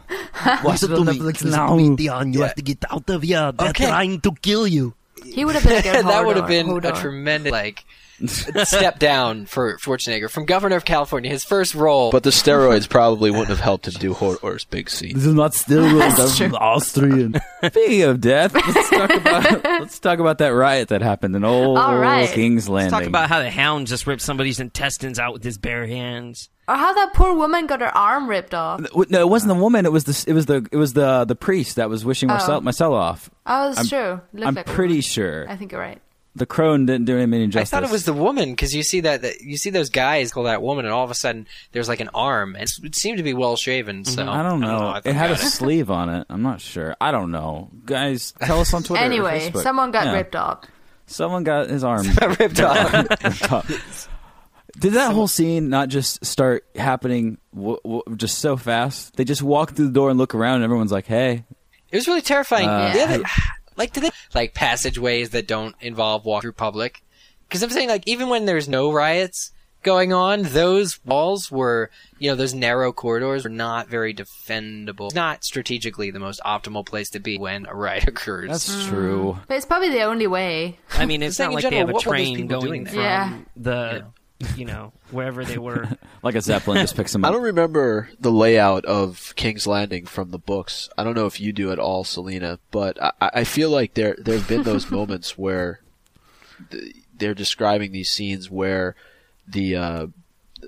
S3: Watch it on Netflix now.
S6: You
S2: Yeah.
S6: have to get out of here. They're
S2: Okay.
S6: trying to kill you.
S4: He would have been a good
S2: that would have
S4: Hodor-
S2: been a
S4: Hodor.
S2: tremendous like step down for Schwarzenegger from Governor of California. His first role,
S5: But the steroids probably wouldn't have helped him do Hodor's big scene.
S3: This is not steroids.
S4: That's
S3: I'm
S4: true.
S3: Austrian. Speaking of death, let's talk about let's talk about that riot that happened in old
S4: All right.
S3: King's Landing.
S1: Let's talk about how the hound just ripped somebody's intestines out with his bare hands.
S4: Or how that poor woman got her arm ripped off.
S3: No, it wasn't the woman. It was the it was the it was the the priest that was wishing Marcel, oh. Myrcella off.
S4: Oh, that's
S3: I'm-
S4: true. Looked
S3: I'm
S4: like
S3: pretty sure
S4: I think you're right.
S3: The crone didn't do him any
S2: I
S3: justice.
S2: I thought it was the woman because you see that, that you see those guys call that woman, and all of a sudden there's like an arm, and it seemed to be well shaven. So
S3: I don't know.
S2: I
S3: it had a
S2: forgot
S3: sleeve on it. I'm not sure. I don't know. Guys, tell us on Twitter.
S4: Anyway,
S3: Facebook.
S4: someone got
S3: Yeah.
S4: ripped off.
S3: Someone got his arm
S2: ripped off.
S3: Did that whole scene not just start happening w- w- just so fast? They just walk through the door and look around, and everyone's like, "Hey,
S2: It was really terrifying.
S3: Uh,
S2: The other- like, do they like passageways that don't involve walk through public? Because I'm saying, like, even when there's no riots going on, those walls were, you know, those narrow corridors were not very defendable. It's not strategically the most optimal place to be when a riot occurs.
S3: that's hmm. true."
S4: But it's probably the only way.
S1: I mean, it's not
S2: in
S1: like they have a
S2: what were those
S1: train going
S2: there?
S1: from
S4: Yeah.
S1: the, you know, wherever they were.
S3: Like a zeppelin just picks them up.
S5: I don't remember the layout of King's Landing from the books. I don't know if you do at all, Selena, but I, I feel like there there have been those moments where th- they're describing these scenes where the uh,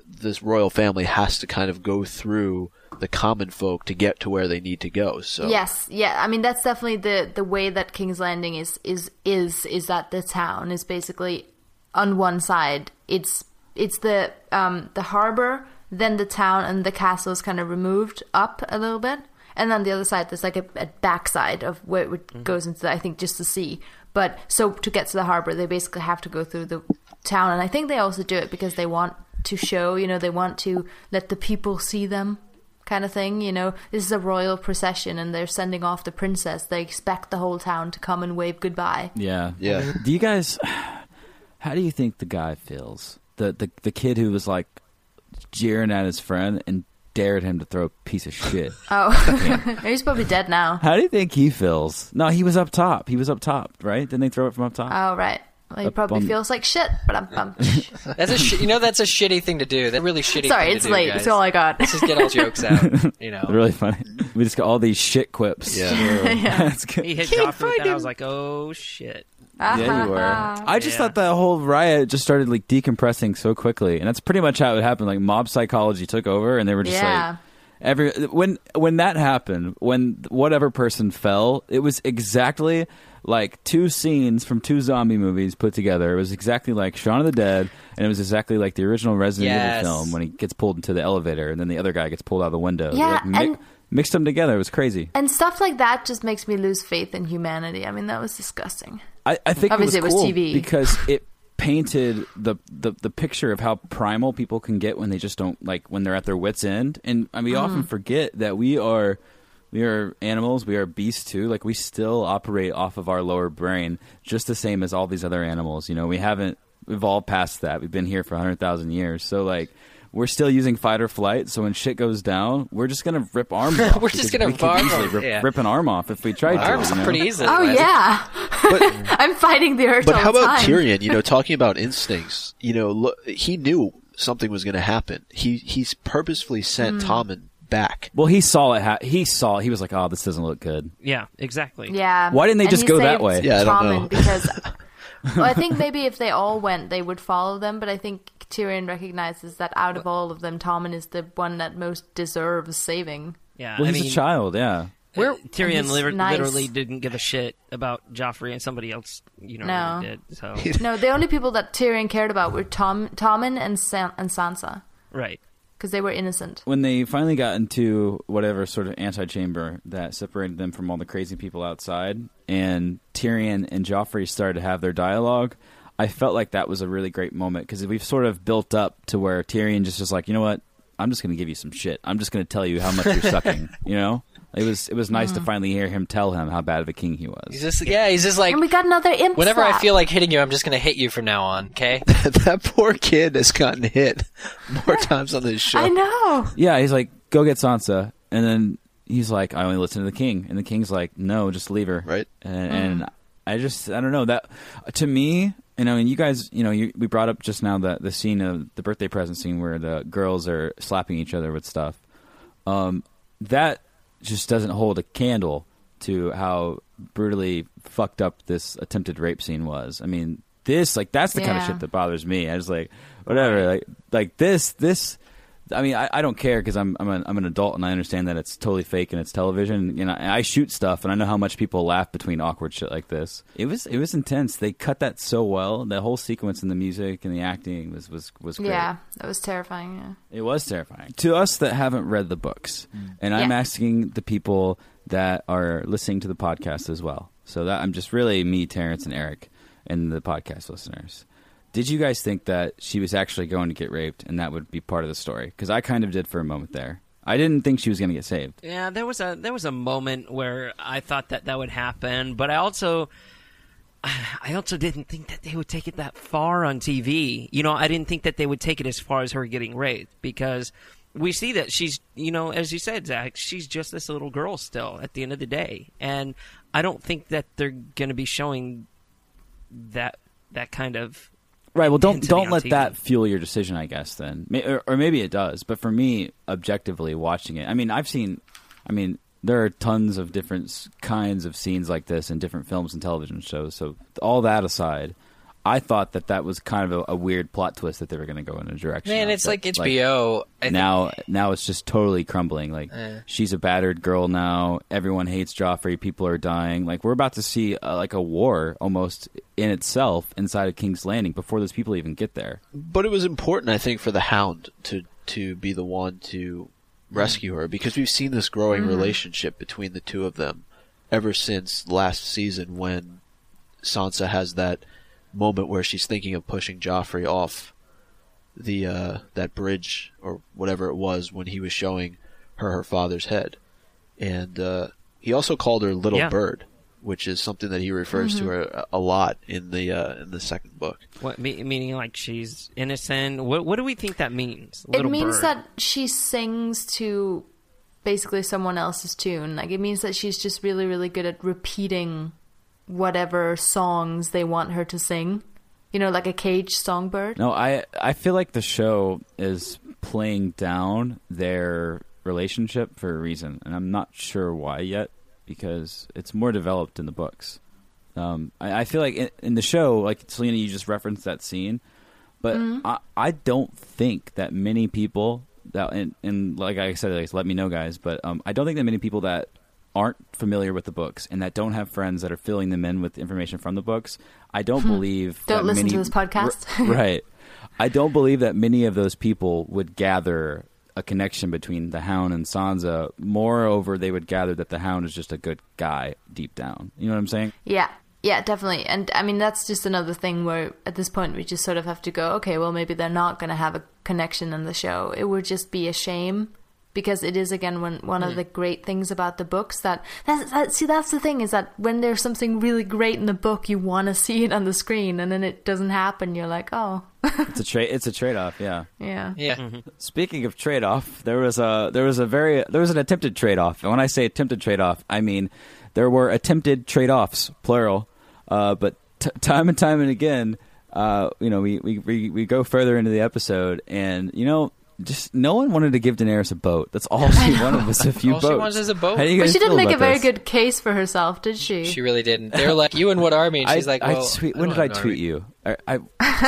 S5: this royal family has to kind of go through the common folk to get to where they need to go. So
S4: Yes, yeah. I mean, that's definitely the the way that King's Landing is is is is that the town is basically on one side. It's it's the um the harbor, then the town, and the castle is kind of removed up a little bit, and then the other side there's like a, a backside of where it goes into the, I think just the sea. But so to get to the harbor, they basically have to go through the town, and I think they also do it because they want to show, you know, they want to let the people see them kind of thing. You know, this is a royal procession and they're sending off the princess. They expect the whole town to come and wave goodbye.
S3: Yeah,
S5: Yeah.
S3: Do you guys? How do you think the guy feels? The the the kid who was like jeering at his friend and dared him to throw a piece of shit.
S4: Oh, he's probably dead now.
S3: How do you think he feels? No, he was up top. He was up top, right? Didn't they throw it from up top?
S4: Oh, right. Well, he
S3: Up
S4: probably
S3: on-
S4: feels like shit, but I'm. I'm
S2: That's a sh- you know that's a shitty thing to do. That's really shitty.
S4: sorry,
S2: thing to
S4: it's
S2: do,
S4: late.
S2: Guys.
S4: It's all I got.
S2: Let's just get all jokes out. You know.
S3: really funny. We just got all these shit quips.
S5: Yeah.
S3: That's good.
S1: He hit
S2: Can't
S1: Joffrey with that. I was like, oh shit.
S3: Yeah, you were. Uh-huh. I just
S1: Yeah.
S3: thought that whole riot just started like decompressing so quickly, and that's pretty much how it happened. Like mob psychology took over, and they were just
S4: Yeah.
S3: like every when when that happened, when whatever person fell, it was exactly like two scenes from two zombie movies put together. It was exactly like Shaun of the Dead, and it was exactly like the original Resident
S2: Yes.
S3: Evil film when he gets pulled into the elevator, and then the other guy gets pulled out of the window. They,
S4: Yeah,
S3: like, mi-
S4: and-
S3: mixed them together. It was crazy.
S4: And stuff like that just makes me lose faith in humanity. I mean, that was disgusting.
S3: I, I think
S4: Obviously
S3: it was,
S4: it was
S3: cool
S4: TV.
S3: because it painted the, the the picture of how primal people can get when they just don't like when they're at their wits end. And we often mm-hmm. forget that we are we are animals, we are beasts too. Like we still operate off of our lower brain, just the same as all these other animals. You know, we haven't evolved past that. We've been here for hundred thousand years, so like. We're still using fight or flight, so when shit goes down, we're just gonna rip arms off.
S2: We're just gonna
S3: we could
S2: arm
S3: easily rip,
S2: yeah.
S3: rip an arm off if we tried to.
S2: Arms
S3: you know?
S2: pretty easily.
S4: Oh
S2: guys.
S4: yeah, I'm fighting the urge
S5: But
S4: all
S5: how about
S4: time.
S5: Tyrion? You know, talking about instincts. You know, look, he knew something was going to happen. He he's purposefully sent
S4: Hmm.
S5: Tommen back.
S3: Well, he saw it. Ha- he saw. He was like, "Oh, this doesn't look good."
S1: Yeah, exactly.
S4: Yeah.
S3: Why didn't they
S4: And
S3: just go that way?
S5: Yeah, I don't
S4: Tommen
S5: know.
S4: because well, I think maybe if they all went, they would follow them. But I think Tyrion recognizes that out of all of them, Tommen is the one that most deserves saving.
S1: Yeah,
S3: Well,
S1: I
S3: he's
S1: mean,
S3: a child. Yeah.
S1: Uh, Where
S4: and
S1: Tyrion
S4: he's nice.
S1: literally didn't give a shit about Joffrey, and somebody else, you know,
S4: No.
S1: really did. So
S4: No, the only people that Tyrion cared about were Tom, Tommen and San- and Sansa
S1: right.
S4: Because they were innocent.
S3: When they finally got into whatever sort of antechamber that separated them from all the crazy people outside, and Tyrion and Joffrey started to have their dialogue, I felt like that was a really great moment because we've sort of built up to where Tyrion just was like, you know what, I'm just going to give you some shit. I'm just going to tell you how much you're sucking. You know, it was it was nice to finally hear him tell him how bad of a king he was.
S2: He's just yeah. He's just like
S4: And we got another imp.
S2: whenever I
S4: slap.
S2: feel like hitting you, I'm just gonna hit you from now on. Okay.
S5: that poor kid has gotten hit more times on this show.
S4: I know.
S3: Yeah, he's like, go get Sansa, and then he's like, I only listen to the king, and the king's like, no, just leave her.
S5: Right.
S3: And, and I just, I don't know that to me, you know, and you guys, you know, you, we brought up just now the the scene of the birthday present scene where the girls are slapping each other with stuff. Um, that just doesn't hold a candle to how brutally fucked up this attempted rape scene was. I mean, this like that's the kind of shit that bothers me. I was like, whatever, like like this this. I mean, I, I don't care because I'm I'm an, I'm an adult and I understand that it's totally fake and it's television. You know, and I shoot stuff and I know how much people laugh between awkward shit like this. It was it was intense. They cut that so well. The whole sequence and the music and the acting was was was great.
S4: Yeah, that was terrifying. Yeah.
S3: It was terrifying. To us that haven't read the books, mm. and I'm
S4: Yeah.
S3: asking the people that are listening to the podcast as well. So that I'm just really me, Terrence, and Eric, and the podcast listeners. Did you guys think that she was actually going to get raped and that would be part of the story? Because I kind of did for a moment there. I didn't think she was going to get saved.
S1: Yeah, there was a there was a moment where I thought that that would happen, but I also I also didn't think that they would take it that far on TV. You know, I didn't think that they would take it as far as her getting raped because we see that she's, you know, as you said, Zach, she's just this little girl still at the end of the day, and I don't think that they're going to be showing that that kind of
S3: Right. Well, don't don't let
S1: TV.
S3: that fuel your decision. I guess then, or, or maybe it does. But for me, objectively watching it, I mean, I've seen. I mean, there are tons of different kinds of scenes like this in different films and television shows. So all that aside, I thought that that was kind of a, a weird plot twist that they were going to go in a direction.
S2: Man,
S3: of
S2: it's
S3: that,
S2: like HBO. I think-
S3: now now it's just totally crumbling like
S2: Eh.
S3: she's a battered girl now everyone hates joffrey people are dying like we're about to see uh, like a war almost in itself inside of king's landing before those people even get there
S5: But it was important, I think, for the Hound to to be the one to rescue her because we've seen this growing relationship between the two of them ever since last season when Sansa has that moment where she's thinking of pushing Joffrey off the uh, that bridge or whatever it was when he was showing her her father's head, and uh, he also called her Little
S1: Yeah.
S5: Bird, which is something that he refers to her a, a lot in the uh, in the second book.
S1: what me, meaning like she's innocent. What what do we think that means?
S4: it means
S1: bird.
S4: that she sings to basically someone else's tune. Like it means that she's just really, really good at repeating whatever songs they want her to sing. You know, like a cage songbird.
S3: no i i feel like the show is playing down their relationship for a reason and i'm not sure why yet because it's more developed in the books um, I, I feel like in, in the show like selena you just referenced that scene but I, I don't think that many people that and, and like I said, like, let me know, guys. But um, I don't think that many people that aren't familiar with the books and that don't have friends that are filling them in with information from the books. I don't believe.
S4: Hmm. Don't
S3: that
S4: listen to this podcast.
S3: Right. I don't believe that many of those people would gather a connection between the Hound and Sansa. Moreover, they would gather that the Hound is just a good guy deep down. You know what I'm saying?
S4: Yeah, yeah, definitely. And I mean, that's just another thing where at this point we just sort of have to go, okay, well, maybe they're not going to have a connection in the show. It would just be a shame because it is again one one of the great things about the books that, that, that see that's the thing is that when there's something really great in the book, you want to see it on the screen, and then it doesn't happen. You're like, oh,
S3: It's a trade. It's a trade off. Yeah.
S4: yeah.
S2: Yeah.
S3: Speaking of trade off, there was a there was a very there was an attempted trade off. And when I say attempted trade off, I mean there were attempted trade offs, plural. Uh, but t- time and time and again, uh, you know, we, we, we, we go further into the episode, and you know, just no one wanted to give Daenerys a boat. That's all she wanted was a few
S2: All she
S3: boats.
S2: wanted is a boat.
S3: How do you
S4: But
S3: guys
S4: she didn't
S3: feel
S4: make a
S3: about
S4: very
S3: this?
S4: good case for herself, did she?
S2: She really didn't. They're like, "You in what army?" And she's
S3: I,
S2: like,
S3: I
S2: "Well,
S3: tweet,
S2: I
S3: when did I tweet
S2: army."
S3: you? I, I,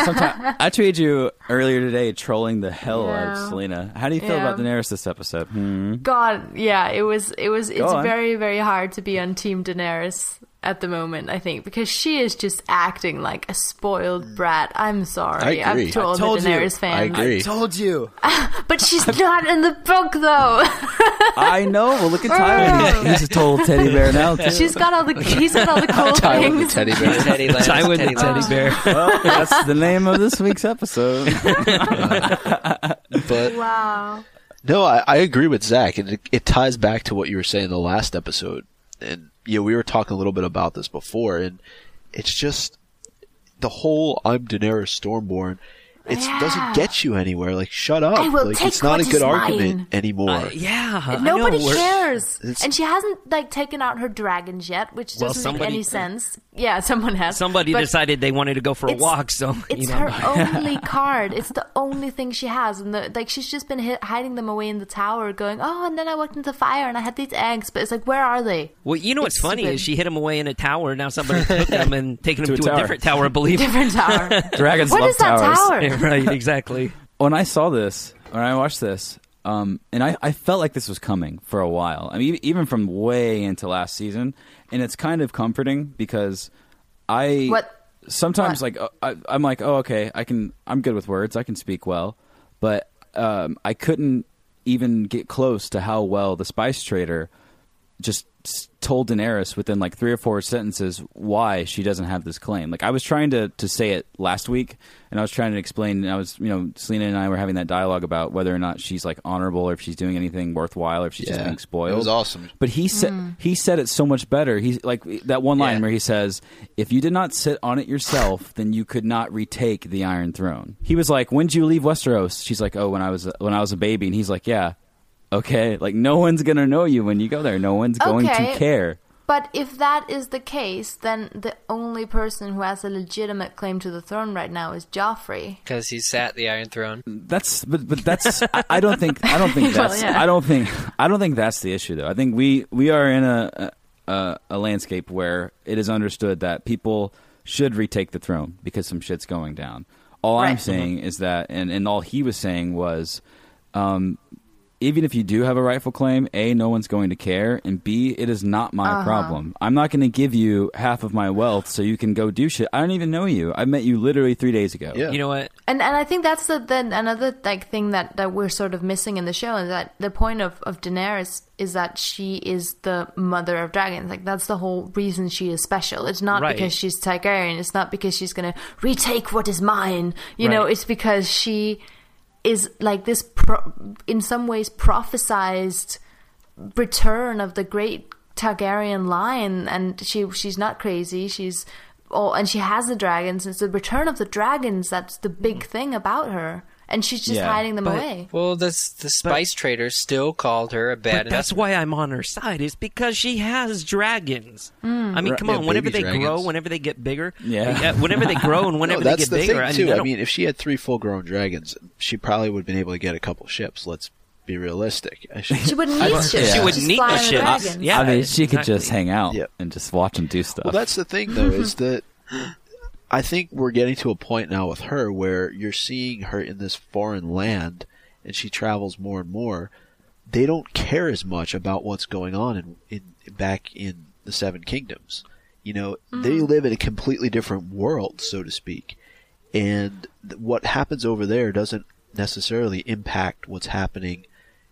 S3: sometime, I tweeted you earlier today, trolling the hell out
S4: Yeah.
S3: of Selena. How do you feel
S4: Yeah.
S3: about Daenerys this episode? Hmm?
S4: God, yeah, it was it was it's
S3: on.
S4: very very hard to be on Team Daenerys at the moment. I think because she is just acting like a spoiled brat. I'm sorry,
S5: I agree.
S4: I'm to
S5: I
S4: all the
S3: told you.
S4: Daenerys
S5: I
S4: fans,
S5: agree.
S3: told you.
S4: but she's not in the book though.
S3: I know. Well, look at Tywin. He's a total teddy bear now. Too.
S4: she's got all the he's got all the cool
S5: Tywin the
S4: things.
S5: teddy bear.
S2: Teddy Lannister,
S1: Time with the
S2: Teddy
S1: teddy bear.
S3: well, that's the name of this week's episode.
S5: But
S4: Wow.
S5: No, I, I agree with Zach, and it, it ties back to what you were saying in the last episode. And yeah, we were talking a little bit about this before, and it's just the whole "I'm Daenerys Stormborn." It
S4: Yeah.
S5: doesn't get you anywhere. Like, shut up!
S4: I will
S5: like,
S4: take
S5: it's not a good argument
S4: mine.
S5: anymore.
S1: Uh, yeah, I
S4: Nobody
S1: know,
S4: cares,
S5: It's-
S4: and she hasn't like taken out her dragons yet, which
S1: Well,
S4: doesn't
S1: somebody-
S4: make any sense. Yeah, someone has.
S1: Somebody
S4: But-
S1: decided they wanted to go for a walk, so
S4: It's
S1: you know.
S4: her only card. It's the only thing she has, and the, like she's just been hi hiding them away in the tower, going, "Oh, and then I walked into the fire and I had these eggs." But it's like, where are they?
S1: Well, you know what's
S4: It's
S1: funny
S4: stupid.
S1: is she hit them away in a tower. And now somebody took them and taken him
S3: To
S1: to,
S3: a
S1: a,
S3: tower.
S1: different tower, I believe.
S4: Different tower.
S3: Dragons
S4: what
S3: love
S4: is that
S3: towers.
S4: tower?
S1: Yeah, right, exactly.
S3: When I saw this, when I watched this, um, and I, I felt like this was coming for a while. I mean, even from way into last season, and it's kind of comforting because I
S4: What?
S3: sometimes
S4: What?
S3: like uh, I, I'm like, oh, okay, I can, I'm good with words, I can speak well, but um, I couldn't even get close to how well the spice trader just s- told Daenerys within like three or four sentences why she doesn't have this claim. Like I was trying to to say it last week, and I was trying to explain. And I was, you know, Selena and I were having that dialogue about whether or not she's like honorable, or if she's doing anything worthwhile, or if she's just
S5: Yeah.
S3: being spoiled.
S5: It was awesome.
S3: But he said hmm. he said it so much better. He's like that one line
S5: Yeah.
S3: where he says, "If you did not sit on it yourself, then you could not retake the Iron Throne." He was like, "When did you leave Westeros?" She's like, "Oh, when I was when I was a baby." And he's like, "Yeah, okay. Like no one's gonna know you when you go there. No one's going
S4: Okay.
S3: to care."
S4: But if that is the case, then the only person who has a legitimate claim to the throne right now is Joffrey.
S2: because he sat the Iron Throne.
S3: That's but but that's I, I don't think I don't think
S4: Well,
S3: that's
S4: yeah.
S3: I don't think I don't think that's the issue though. I think we we are in a a, a landscape where it is understood that people should retake the throne because some shit's going down. All I'm
S4: Right.
S3: saying is that and and all he was saying was um even if you do have a rightful claim, A, no one's going to care, and B, it is not my
S4: Uh-huh.
S3: problem. I'm not going to give you half of my wealth so you can go do shit. I don't even know you. I met you literally three days ago.
S5: Yeah.
S1: You know what?
S4: And and I think that's the then another like thing that, that we're sort of missing in the show is that the point of, of Daenerys is that she is the mother of dragons. Like that's the whole reason she is special. It's not
S1: Right.
S4: because she's Targaryen. It's not because she's gonna retake what is mine. You know, it's because she is like this pro- in some ways prophesized return of the great Targaryen line, and she she's not crazy. She's oh, and she has the dragons. It's the return of the dragons that's the big mm-hmm. thing about her, and she's just
S3: Yeah,
S4: hiding them
S1: but-
S4: away.
S2: Well, the the spice trader still called her a bad.
S1: But that's why I'm on her side. Is because she has dragons. I mean,
S3: Right.
S1: come
S5: Yeah,
S1: on. Whenever
S5: baby
S1: they grow, whenever they get bigger,
S3: Yeah.
S1: uh, whenever they grow and whenever
S5: no,
S1: they get
S5: the
S1: bigger,
S5: thing
S1: I mean, I
S5: I mean, if she had three full-grown dragons, she probably would have been able to get a couple ships. Let's be realistic. I
S4: She wouldn't need ships.
S3: She
S4: She'd
S1: wouldn't need the ships. Yeah,
S3: I mean, she could
S1: exactly.
S3: just hang out
S5: Yep.
S3: and just watch them do stuff.
S5: Well, that's the thing, though, is that I think we're getting to a point now with her where you're seeing her in this foreign land, and she travels more and more. They don't care as much about what's going on in, in back in the Seven Kingdoms. You know, they mm-hmm. live in a completely different world, so to speak, and th- what happens over there doesn't necessarily impact what's happening.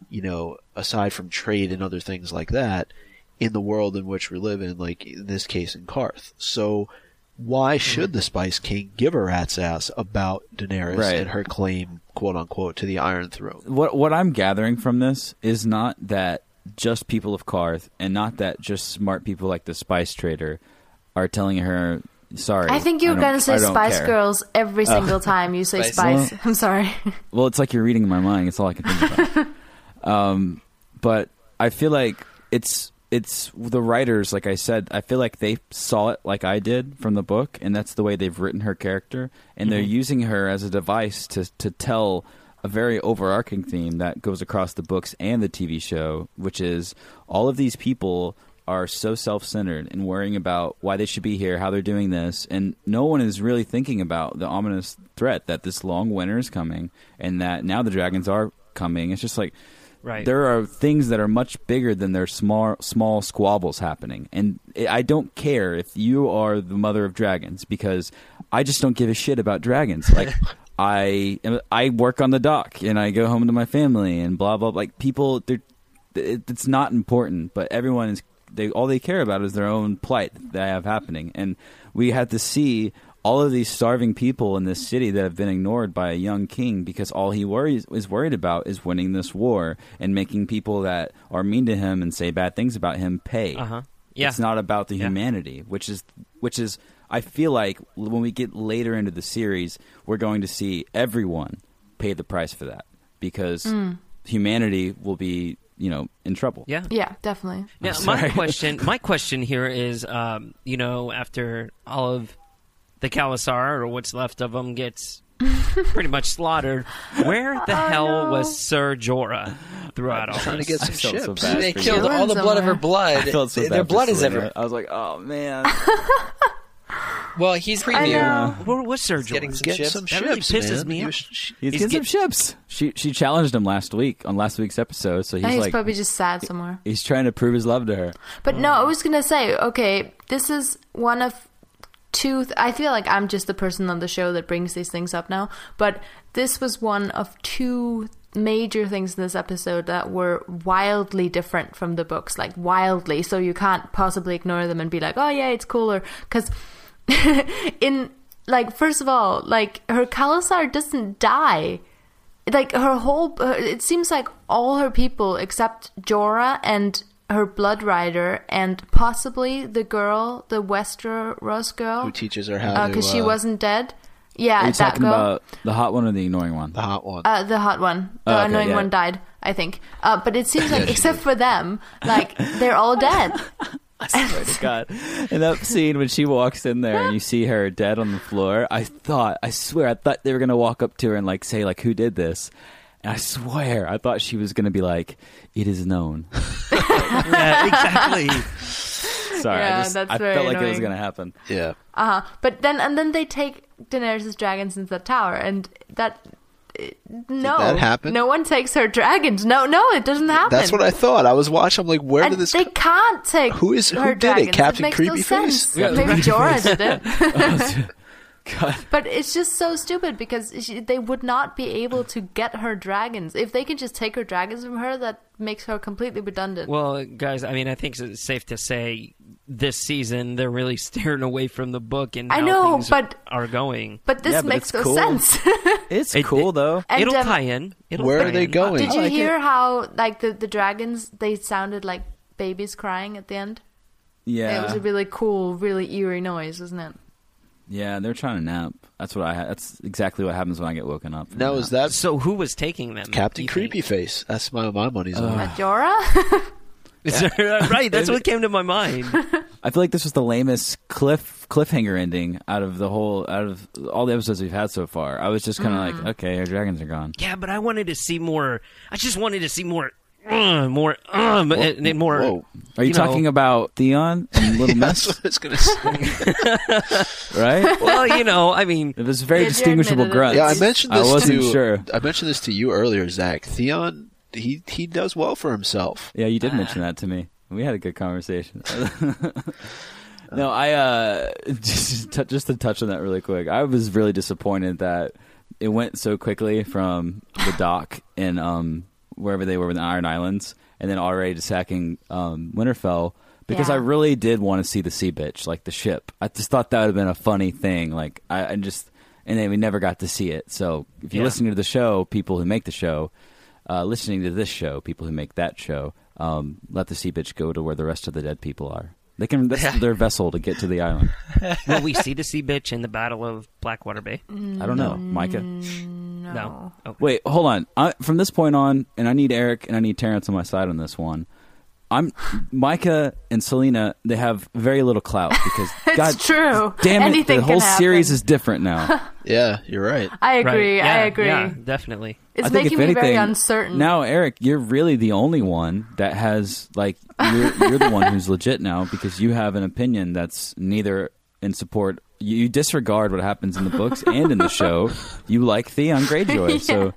S5: You know, aside from trade and other things like that, in the world in which we live in, like in this case in Qarth. So why should the Spice King give a rat's ass about Daenerys
S3: Right.
S5: and her claim, quote unquote, to the Iron Throne?
S3: what what I'm gathering from this is not that just people of Qarth and not that just smart people like the Spice Trader are telling her sorry.
S4: I think you're
S3: don't-
S4: gonna say Spice
S3: care."
S4: Girls every single time you say
S2: Spice.
S4: Spice. I'm sorry.
S3: Well, it's like you're reading my mind. It's all I can think about. um, but I feel like it's it's the writers. Like I said, I feel like they saw it like I did from the book, and that's the way they've written her character, and they're mm-hmm. using her as a device to to tell a very overarching theme that goes across the books and the TV show, which is all of these people are so self-centered and worrying about why they should be here, how they're doing this, and no one is really thinking about the ominous threat that this long winter is coming and that now the dragons are coming. It's just like
S1: Right.
S3: there are things that are much bigger than their small small squabbles happening, and I don't care if you are the mother of dragons because I just don't give a shit about dragons. Like I I work on the dock and I go home to my family and blah blah. Like people, they're it's not important, but everyone is they all they care about is their own plight that they have happening, and we had to see all of these starving people in this city that have been ignored by a young king because all he worries is worried about is winning this war and making people that are mean to him and say bad things about him pay.
S1: Uh-huh. Yeah.
S3: It's not about the
S1: Yeah.
S3: humanity, which is which is I feel like when we get later into the series, we're going to see everyone pay the price for that because humanity will be, you know, in trouble.
S1: yeah.
S4: yeah, definitely.
S1: Now, my question, my question here is, um, you know, after all of the Khalasar or what's left of them gets pretty much slaughtered, where the hell
S4: no.
S1: was Sir Jorah throughout all
S5: Trying to get some
S3: felt so
S5: ships.
S3: bad
S2: They
S3: for you.
S2: killed all the blood of her blood.
S3: I felt so
S2: Their
S3: bad for
S2: blood is everywhere.
S3: I was like, oh man.
S2: Well, he's
S4: I
S2: preview.
S4: know.
S1: Uh, where was Sir Jorah?
S2: getting some
S5: Get
S2: ships.
S5: some
S1: That really
S5: ships,
S1: pisses
S5: man.
S1: me off.
S3: He's,
S1: He's
S3: getting some ships. She she challenged him last week on last week's episode, so he's
S4: he's
S3: like
S4: probably just sad somewhere.
S3: he's trying to prove his love to her.
S4: But no, I was gonna say, okay, this is one of two. I feel like I'm just the person on the show that brings these things up now. But this was one of two major things in this episode that were wildly different from the books, like wildly. So you can't possibly ignore them and be like, "Oh yeah, it's cooler." Because in like first of all, like her Khalasar doesn't die. Like her whole, it seems like all her people except Jorah and her blood rider and possibly the girl, the Westeros girl,
S5: Who teaches her how to?
S4: because she
S5: uh,
S4: wasn't dead. Yeah,
S3: Are you
S4: that
S3: talking
S4: girl.
S3: about the hot one or the annoying one?
S5: the hot one.
S4: Uh, the hot one, the
S3: Oh, okay,
S4: annoying
S3: yeah.
S4: one died, I think. Uh, but it seems like, except for them, like they're all dead.
S3: I swear to God. In that scene when she walks in there and you see her dead on the floor, I thought, I swear, I thought they were going to walk up to her and like say, like, who did this? And I swear, I thought she was going to be like, it is known.
S1: yeah, exactly.
S3: Sorry,
S4: Yeah,
S3: I just
S4: that's
S3: I
S4: very
S3: felt like it was going to happen.
S5: yeah.
S4: Uh huh. But then, and then they take Daenerys' dragons into the tower, and that. uh, No,
S5: that happen?
S4: No one takes her dragons. No, no, it doesn't happen.
S5: That's what I thought. I was watching. I'm like, where
S4: And
S5: did this?
S4: they
S5: co-
S4: can't take
S5: Who is- who
S4: her
S5: did it?
S4: dragons.
S5: Captain
S4: makes no
S5: Creepyface?
S4: sense.
S3: Yeah,
S4: Maybe Jorah did it.
S3: God.
S4: But it's just so stupid because she, they would not be able to get her dragons. If they can just take her dragons from her, that makes her completely redundant.
S1: Well, guys, I mean, I think it's safe to say this season they're really steering away from the book and
S4: I know,
S1: things
S4: but-
S1: are going.
S4: but this
S3: Yeah, but
S4: makes
S3: it's
S4: no
S3: cool.
S4: sense.
S3: It's
S1: It-
S3: cool, though.
S4: And,
S1: It'll
S4: um,
S1: tie in. It'll
S5: where
S1: tie
S5: are they
S1: in.
S5: going?
S4: Did you
S3: like
S4: hear
S3: it.
S4: how like the the dragons they sounded like babies crying at the end?
S3: Yeah.
S4: It was a really cool, really eerie noise, wasn't it?
S3: Yeah, they're trying to nap. That's what I. Ha- that's exactly what happens when I get woken up. from
S5: now
S3: a
S5: is that
S1: So who was taking them?
S5: Captain
S1: you think?
S5: Creepyface? That's my my money's on.
S4: At
S1: Is that right? That's what came to my mind.
S3: I feel like this was the lamest cliff cliffhanger ending out of the whole out of all the episodes we've had so far. I was just kind of
S4: Mm.
S3: like, okay, our dragons are gone.
S1: yeah, but I wanted to see more. I just wanted to see more, uh, more, um, and, and more.
S5: Whoa,
S3: Are you,
S1: You know-
S3: talking about Theon and Little
S5: that's
S3: Miss?
S5: what it's gonna say.
S3: right?
S1: Well, you know, I mean,
S3: It was very distinguishable grunt.
S5: yeah, I mentioned
S3: I
S5: this
S3: wasn't
S5: to
S3: sure.
S5: I mentioned this to you earlier, Zach. Theon, he he does well for himself.
S3: Yeah, you did mention that to me. We had a good conversation. no, I uh, just to, just to touch on that really quick. I was really disappointed that it went so quickly from the dock in um wherever they were in the Iron Islands, and then already to sacking um, Winterfell. Because
S4: Yeah.
S3: I really did want to see the sea bitch, like the ship. I just thought that would have been a funny thing. Like I, I just, and then we never got to see it. So if you're
S1: Yeah.
S3: listening to the show, people who make the show, uh, listening to this show, people who make that show, um, let the sea bitch go to where the rest of the dead people are. They can. That's their vessel to get to the island.
S1: will we see the sea bitch in the Battle of Blackwater Bay?
S3: Mm, I don't know, Micah.
S1: Mm, no. Okay.
S3: Wait, hold on. I, from this point on, and I need Eric and I need Terrence on my side on this one. I'm Micah and Selena. They have very little clout because
S4: It's
S3: God
S4: true.
S3: damn it,
S4: Anything
S3: the whole
S4: can
S3: series is different now.
S5: Yeah, you're right.
S4: I agree.
S1: Right. Yeah,
S4: I agree.
S1: Yeah, definitely.
S4: It's
S3: I think
S4: making
S3: if
S4: me very
S3: anything,
S4: uncertain.
S3: Now, Eric, you're really the only one that has like you're, you're the one who's legit now because you have an opinion that's neither in support. You, you disregard what happens in the books and in the show. You like Theon Greyjoy, so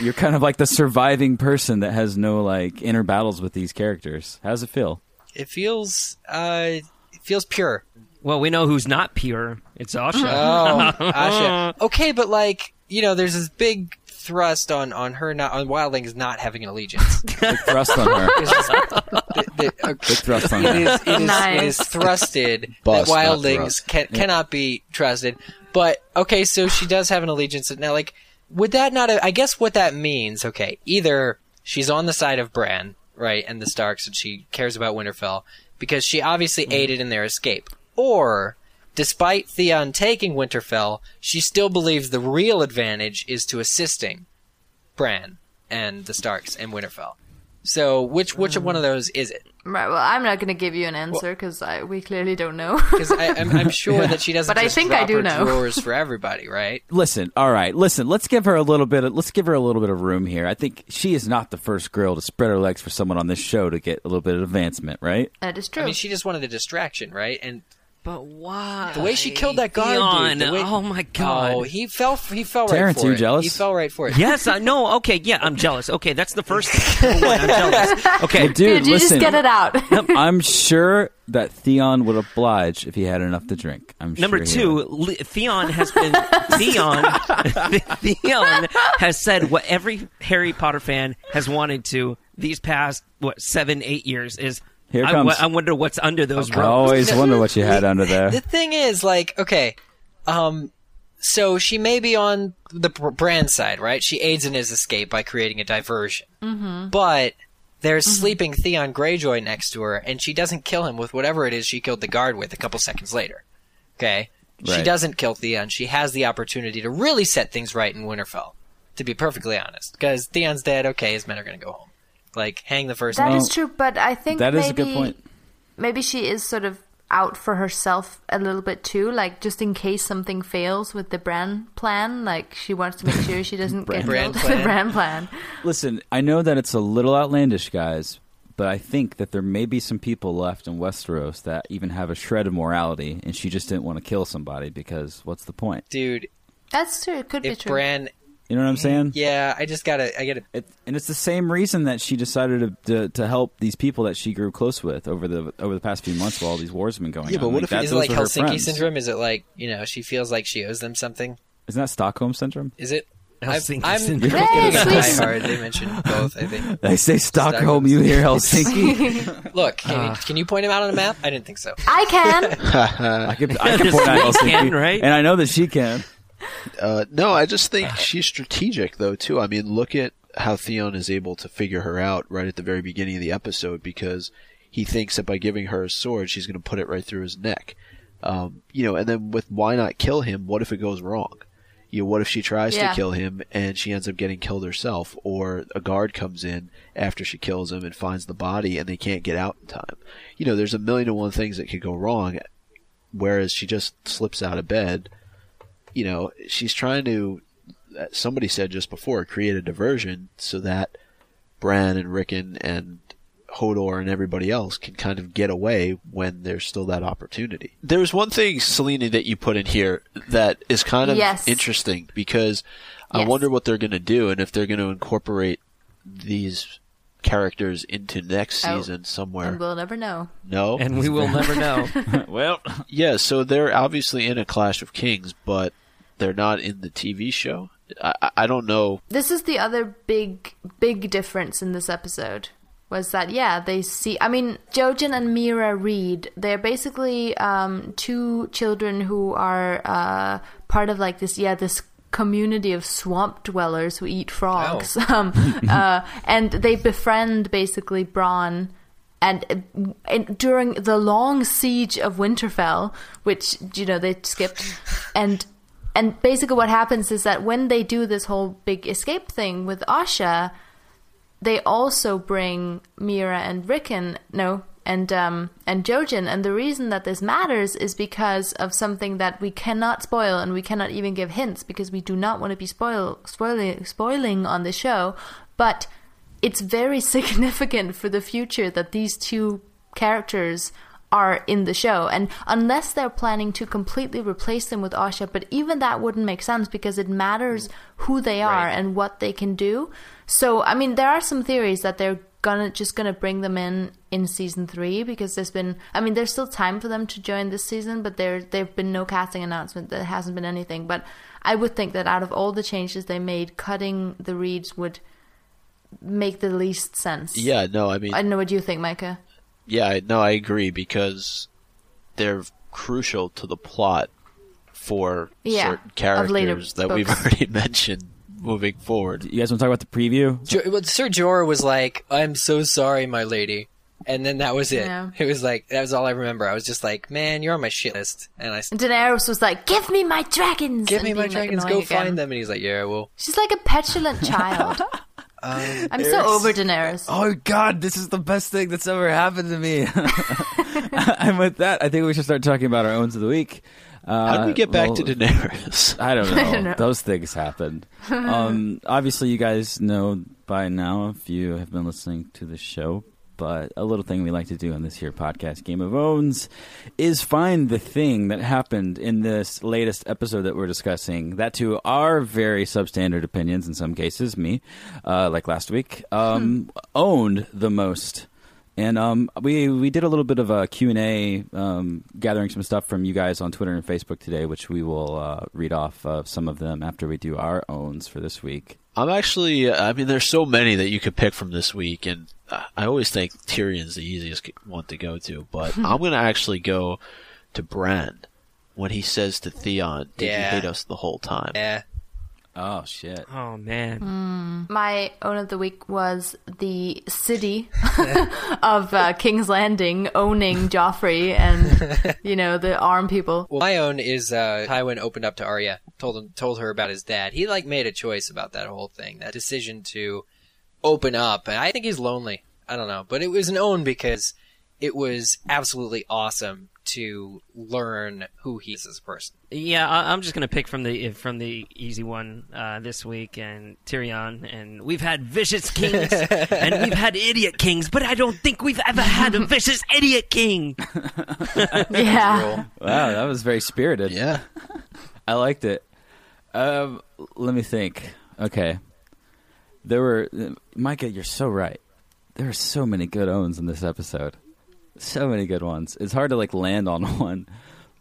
S3: you're kind of like the surviving person that has no like inner battles with these characters. How does it feel?
S2: It feels uh, it feels pure.
S1: Well, we know who's not pure. It's Osha.
S2: Oh, Osha. Okay, but like you know, there's this big thrust on on her not on Wildlings not having an allegiance.
S3: Big thrust on her.
S2: It's just- the- the- okay.
S3: Big thrust on her.
S2: is, it is,
S4: Nice.
S2: it is thrusted
S5: Bust,
S2: that wildlings
S5: thrust.
S2: can, cannot be trusted. But okay, so she does have an allegiance now. Like, would that not? I guess what that means. Okay, either she's on the side of Bran, right, and the Starks, and she cares about Winterfell because she obviously mm-hmm. aided in their escape, or. Despite Theon taking Winterfell, she still believes the real advantage is to assisting Bran and the Starks and Winterfell. So, which which one of those is it?
S4: Right. Well, I'm not going to give you an answer because we clearly don't know.
S2: Because I'm, I'm sure that she doesn't.
S4: But I
S2: just
S4: think I do know.
S2: drawers for everybody, right?
S3: Listen, all right, listen. Let's give her a little bit. Of, let's give her a little bit of room here. I think she is not the first girl to spread her legs for someone on this show to get a little bit of advancement, right?
S4: that is true.
S2: I mean, she just wanted a distraction, right? And
S1: But why?
S2: The way she killed that guard,
S1: Theon,
S2: dude. the way-
S1: oh my oh, god.
S2: Oh, he fell. He fell right
S3: Terrence,
S2: for
S3: you
S2: it.
S3: jealous?
S2: He fell right for it.
S1: Yes, I know. Okay, yeah, I'm jealous. Okay, that's the first thing. I'm jealous. Okay,
S3: Dude,
S4: Dude, you
S3: listen.
S4: just get it out.
S3: I'm sure that Theon would oblige if he had enough to drink. I'm
S1: Number
S3: sure
S1: two. Le- Theon has been Theon. Theon has said what every Harry Potter fan has wanted to these past what seven, eight years is.
S3: Here
S1: I,
S3: comes-
S1: I wonder what's under those
S3: I
S1: robes.
S3: always wonder what you had under there.
S2: The thing is, like, okay, um, so she may be on the Bran side, right? She aids in his escape by creating a diversion. Mm-hmm. But there's sleeping Theon Greyjoy next to her, and she doesn't kill him with whatever it is she killed the guard with a couple seconds later. Okay? She doesn't kill Theon. She has the opportunity to really set things right in Winterfell, to be perfectly honest. Because Theon's dead, okay, his men are going to go home. Like, hang the first
S4: That
S2: man.
S4: is true, but I think
S3: That is
S4: maybe
S3: a good point.
S4: maybe she is sort of out for herself a little bit too, like just in case something fails with the Bran plan. Like she wants to make sure she doesn't get
S2: Bran
S4: killed.
S2: plan.
S4: the Bran plan.
S3: Listen, I know that it's a little outlandish, guys, but I think that there may be some people left in Westeros that even have a shred of morality, and she just didn't want to kill somebody because what's the point?
S2: Dude,
S4: That's true. It could be true.
S2: Bran.
S3: You know what I'm mm-hmm. saying?
S2: Yeah, I just gotta. I gotta.
S3: It, and it's the same reason that she decided to, to to help these people that she grew close with over the over the past few months while all these wars have been going
S5: Yeah,
S3: on.
S5: but what
S3: Like,
S5: if
S3: that-
S2: Is it like Helsinki syndrome? Is it like you know she feels like she owes them something?
S3: Isn't that Stockholm syndrome?
S2: Is it?
S1: Helsinki
S2: I'm, I'm
S1: syndrome.
S2: looking at
S4: Hey,
S2: Die. Hard. They mentioned both. I think.
S3: I say Stockholm, you hear Helsinki.
S2: Look, can, you, ah. can you point him out on a map? I didn't think so.
S4: I can.
S3: I can. I could point out Helsinki,
S1: can, right?
S3: and I know that she can.
S5: Uh, no, I just think she's strategic though too. I mean, look at how Theon is able to figure her out right at the very beginning of the episode because he thinks that by giving her a sword, she's going to put it right through his neck. Um, you know, and then with why not kill him? What if it goes wrong? You know, what if she tries
S4: Yeah.
S5: to kill him and she ends up getting killed herself, or a guard comes in after she kills him and finds the body and they can't get out in time? You know, there's a million and one things that could go wrong. Whereas she just slips out of bed, you know, she's trying to. uh, Somebody said just before, create a diversion so that Bran and Rickon and Hodor and everybody else can kind of get away when there's still that opportunity. There's one thing, Selene, that you put in here that is kind of
S4: Yes.
S5: interesting because I
S4: Yes.
S5: wonder what they're going to do and if they're going to incorporate these characters into next
S4: Oh.
S5: season somewhere.
S4: and we'll never know.
S5: no,
S1: and we will never know.
S3: well,
S5: yeah, so they're obviously in a Clash of Kings, but they're not in the TV show. I, I- don't know.
S4: This is the other big, big difference in this episode. Was that yeah? They see. I mean, Jojen and Meera Reed. They're basically um, two children who are uh, part of like this. Yeah, this community of swamp dwellers who eat frogs. Um, uh, and they befriend basically Bran. And, and during the long siege of Winterfell, which you know they skipped, and and basically what happens is that when they do this whole big escape thing with Osha, they also bring Meera and Rickon, no, and um and Jojen, and the reason that this matters is because of something that we cannot spoil and we cannot even give hints because we do not want to be spoil spoiling spoiling on the show, but it's very significant for the future that these two characters are in the show. And unless they're planning to completely replace them with Osha, but even that wouldn't make sense because it matters who they are
S2: Right.
S4: and what they can do. So, I mean, there are some theories that they're gonna just gonna bring them in in season three because there's been I mean there's still time for them to join this season but there there've been no casting announcement there hasn't been anything but I would think that out of all the changes they made cutting the reeds would make the least sense
S5: Yeah, no, I mean,
S4: I don't know what you think Micah
S5: yeah, no, I agree because they're crucial to the plot for
S4: Yeah,
S5: certain characters that we've already mentioned moving forward.
S3: you guys want to talk about the preview?
S2: Jo- well, Sir Jorah was like, "I'm so sorry, my lady," and then that was it.
S4: Yeah.
S2: It was like that was all I remember. I was just like, "Man, you're on my shit list," and I
S4: and Daenerys was like give me my dragons
S2: give me my
S4: being, like,
S2: dragons, go
S4: again.
S2: find them, and he's like, "Yeah, well."
S4: she's like a petulant child
S2: Um,
S4: I'm so over Daenerys
S3: Oh God, this is the best thing that's ever happened to me. and with that, I think we should start talking about our owns of the week. Uh,
S5: How do we get back
S3: well,
S5: to Daenerys?
S3: I don't know.
S4: don't know.
S3: Those things happened. um, obviously, you guys know by now if you have been listening to the show. But a little thing we like to do on this here podcast, Game of Owns, is find the thing that happened in this latest episode that we're discussing. That to our very substandard opinions, in some cases, me, uh, like last week, um, owned the most. And um, we we did a little bit of a Q and A, um, gathering some stuff from you guys on Twitter and Facebook today, which we will uh, read off uh, some of them after we do our owns for this week.
S5: I'm actually, I mean, there's so many that you could pick from this week, and I always think Tyrion's the easiest one to go to, but I'm going to actually go to Bran when he says to Theon, Did
S2: Yeah.
S5: you hate us the whole time?
S2: Yeah.
S3: Oh shit!
S1: Oh man.
S4: My own of the week was the city of uh, King's Landing owning Joffrey and you know the arm people.
S2: Well, my own is uh, Tywin opened up to Arya, told him, told her about his dad. He like made a choice about that whole thing, that decision to open up. And I think he's lonely. I don't know, but it was an own because it was absolutely awesome to learn who he is as a person.
S1: Yeah, I, I'm just gonna pick from the from the easy one uh, this week, and Tyrion. And we've had vicious kings, and we've had idiot kings, but I don't think we've ever had a vicious idiot king.
S4: Yeah.
S3: Wow, that was very spirited.
S5: Yeah.
S3: I liked it. Um, let me think. Okay, there were Micah. You're so right. There are so many good owns in this episode. So many good ones. It's hard to like land on one.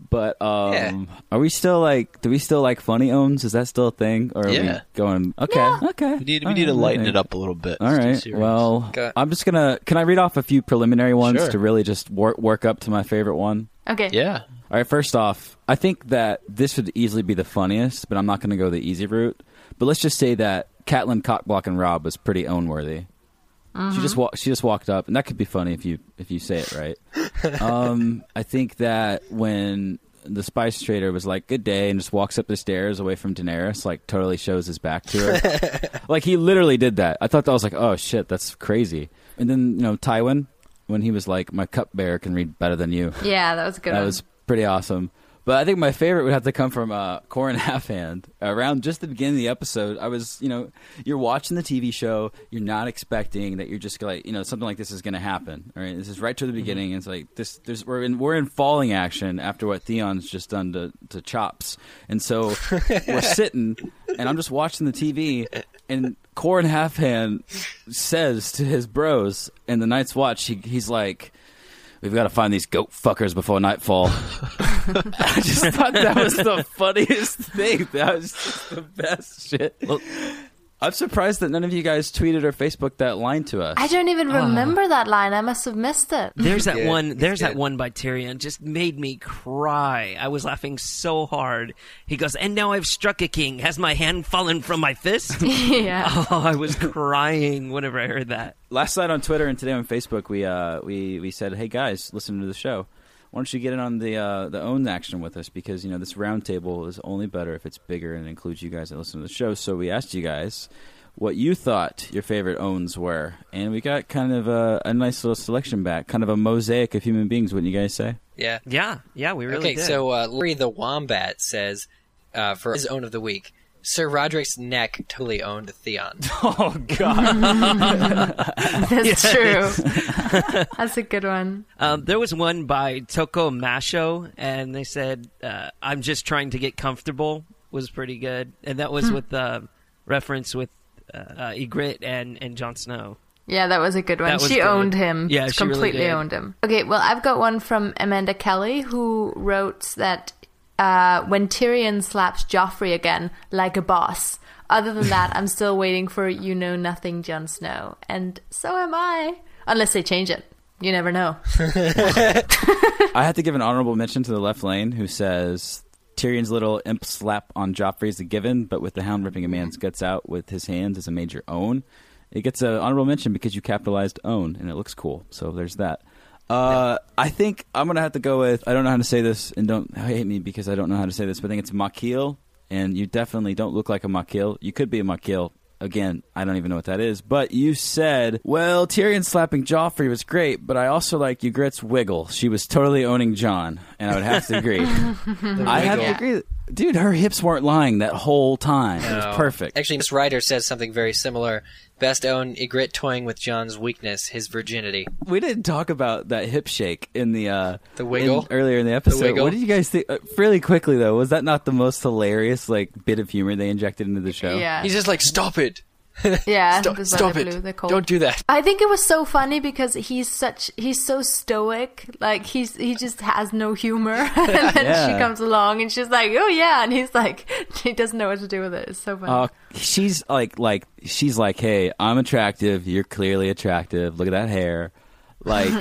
S3: But um,
S2: Yeah.
S3: are we still like? Do we still like funny owns? Is that still a thing? Or are
S5: Yeah.
S3: we going? Okay, okay.
S5: We need, we
S3: All
S5: need to lighten
S3: okay.
S5: it up a little bit.
S3: All
S5: It's too
S3: right.
S5: serious.
S3: Well,
S2: Okay.
S3: I'm just gonna. Can I read off a few preliminary ones
S5: Sure.
S3: to really just work work up to my favorite one?
S4: Okay.
S5: yeah.
S3: All right, first off, I think that this would easily be the funniest, but I'm not going to go the easy route. But let's just say that Catelyn Cockblock and Robb was pretty own worthy. She just wa- she just walked up, and that could be funny if you if you say it right. um, I think that when the spice trader was like "Good day" and just walks up the stairs away from Daenerys, like totally shows his back to her. like he literally did that. I thought that was like, oh shit, that's crazy. And then you know Tywin when he was like, "My cupbearer can read better than you."
S4: Yeah, that was good
S3: that
S4: one.
S3: was pretty awesome. But I think my favorite would have to come from uh, Qhorin Halfhand. Around just the beginning of the episode, I was, you know, you're watching the TV show, you're not expecting that you're just like, you know, something like this is going to happen. All right, this is right to the beginning. It's like this. There's we're in we're in falling action after what Theon's just done to to Chops, and so we're sitting, and I'm just watching the TV, and Qhorin Halfhand says to his bros in the Night's Watch, he, he's like. We've got to find these goat fuckers before nightfall. I just thought that was the funniest thing. That was just the best shit. I'm surprised that none of you guys tweeted or Facebooked that line to us.
S4: I don't even remember that line. I must have missed it.
S1: There's that one. There's that one by Tyrion. Just made me cry. I was laughing so hard. He goes, "And now I've struck a king. Has my hand fallen from my fist?"
S4: yeah.
S1: oh, I was crying whenever I heard that.
S3: Last night on Twitter and today on Facebook, we uh, we we said, "Hey guys, listen to the show. Why don't you get in on the uh, the own action with us? Because you know this roundtable is only better if it's bigger and includes you guys that listen to the show." So we asked you guys what you thought your favorite owns were, and we got kind of a, a nice little selection back, kind of a mosaic of human beings. Wouldn't you guys say?
S2: Yeah.
S1: Yeah, yeah, we really
S2: okay,
S1: did.
S2: so uh, Larry the Wombat says uh, for his own of the week, Sir Roderick's neck totally owned Theon.
S3: Oh God!
S4: That's true. That's a good one.
S1: Um, there was one by Toko Masho, and they said, uh, "I'm just trying to get comfortable." Was pretty good, and that was with uh, reference with uh, uh, Ygritte and and Jon Snow.
S4: Yeah, that was a good one. She
S1: good.
S4: owned him.
S1: Yeah, she
S4: completely
S1: did.
S4: owned him. Okay, well, I've got one from Amanda Kelly who wrote that uh, when Tyrion slaps Joffrey again like a boss. Other than that, I'm still waiting for you know nothing, Jon Snow, and so am I. Unless they change it, you never know.
S3: I have to give an honorable mention to the left lane who says Tyrion's little imp slap on Joffrey is a given, but with the Hound ripping a man's guts out with his hands is a major own. It gets an honorable mention because you capitalized own, and it looks cool. So there's that. Uh, I think I'm gonna have to go with. I don't know how to say this, and don't hate me because I don't know how to say this. But I think it's Makil, and you definitely don't look like a Makil. You could be a Makil. Again, I don't even know what that is. But you said, well, Tyrion slapping Joffrey was great, but I also like Ygritte's wiggle. She was totally owning Jon, and I would have to agree. I have to agree. Dude, her hips weren't lying that whole time. It
S2: No.
S3: was perfect.
S2: Actually, Miss Ryder says something very similar Best own Ygritte toying with Jon's weakness, his virginity.
S3: We didn't talk about that hip shake in the uh,
S2: The wiggle?
S3: in- earlier in the episode.
S2: wiggle?
S3: What did you guys think? Uh, really quickly though, was that not the most hilarious like bit of humor they injected into the show?
S4: Yeah.
S2: He's just like, stop it.
S4: Yeah,
S2: Stop,
S4: the
S2: stop
S4: Valley
S2: it.
S4: Blue, they're.
S2: Don't do that.
S4: I think it was so funny because he's such he's so stoic. Like he's he just has no humor. and then
S3: Yeah.
S4: she comes along and she's like, "Oh yeah," and he's like, he doesn't know what to do with it. It's so funny.
S3: Uh, she's like, like she's like, hey, I'm attractive. You're clearly attractive. Look at that hair. Like,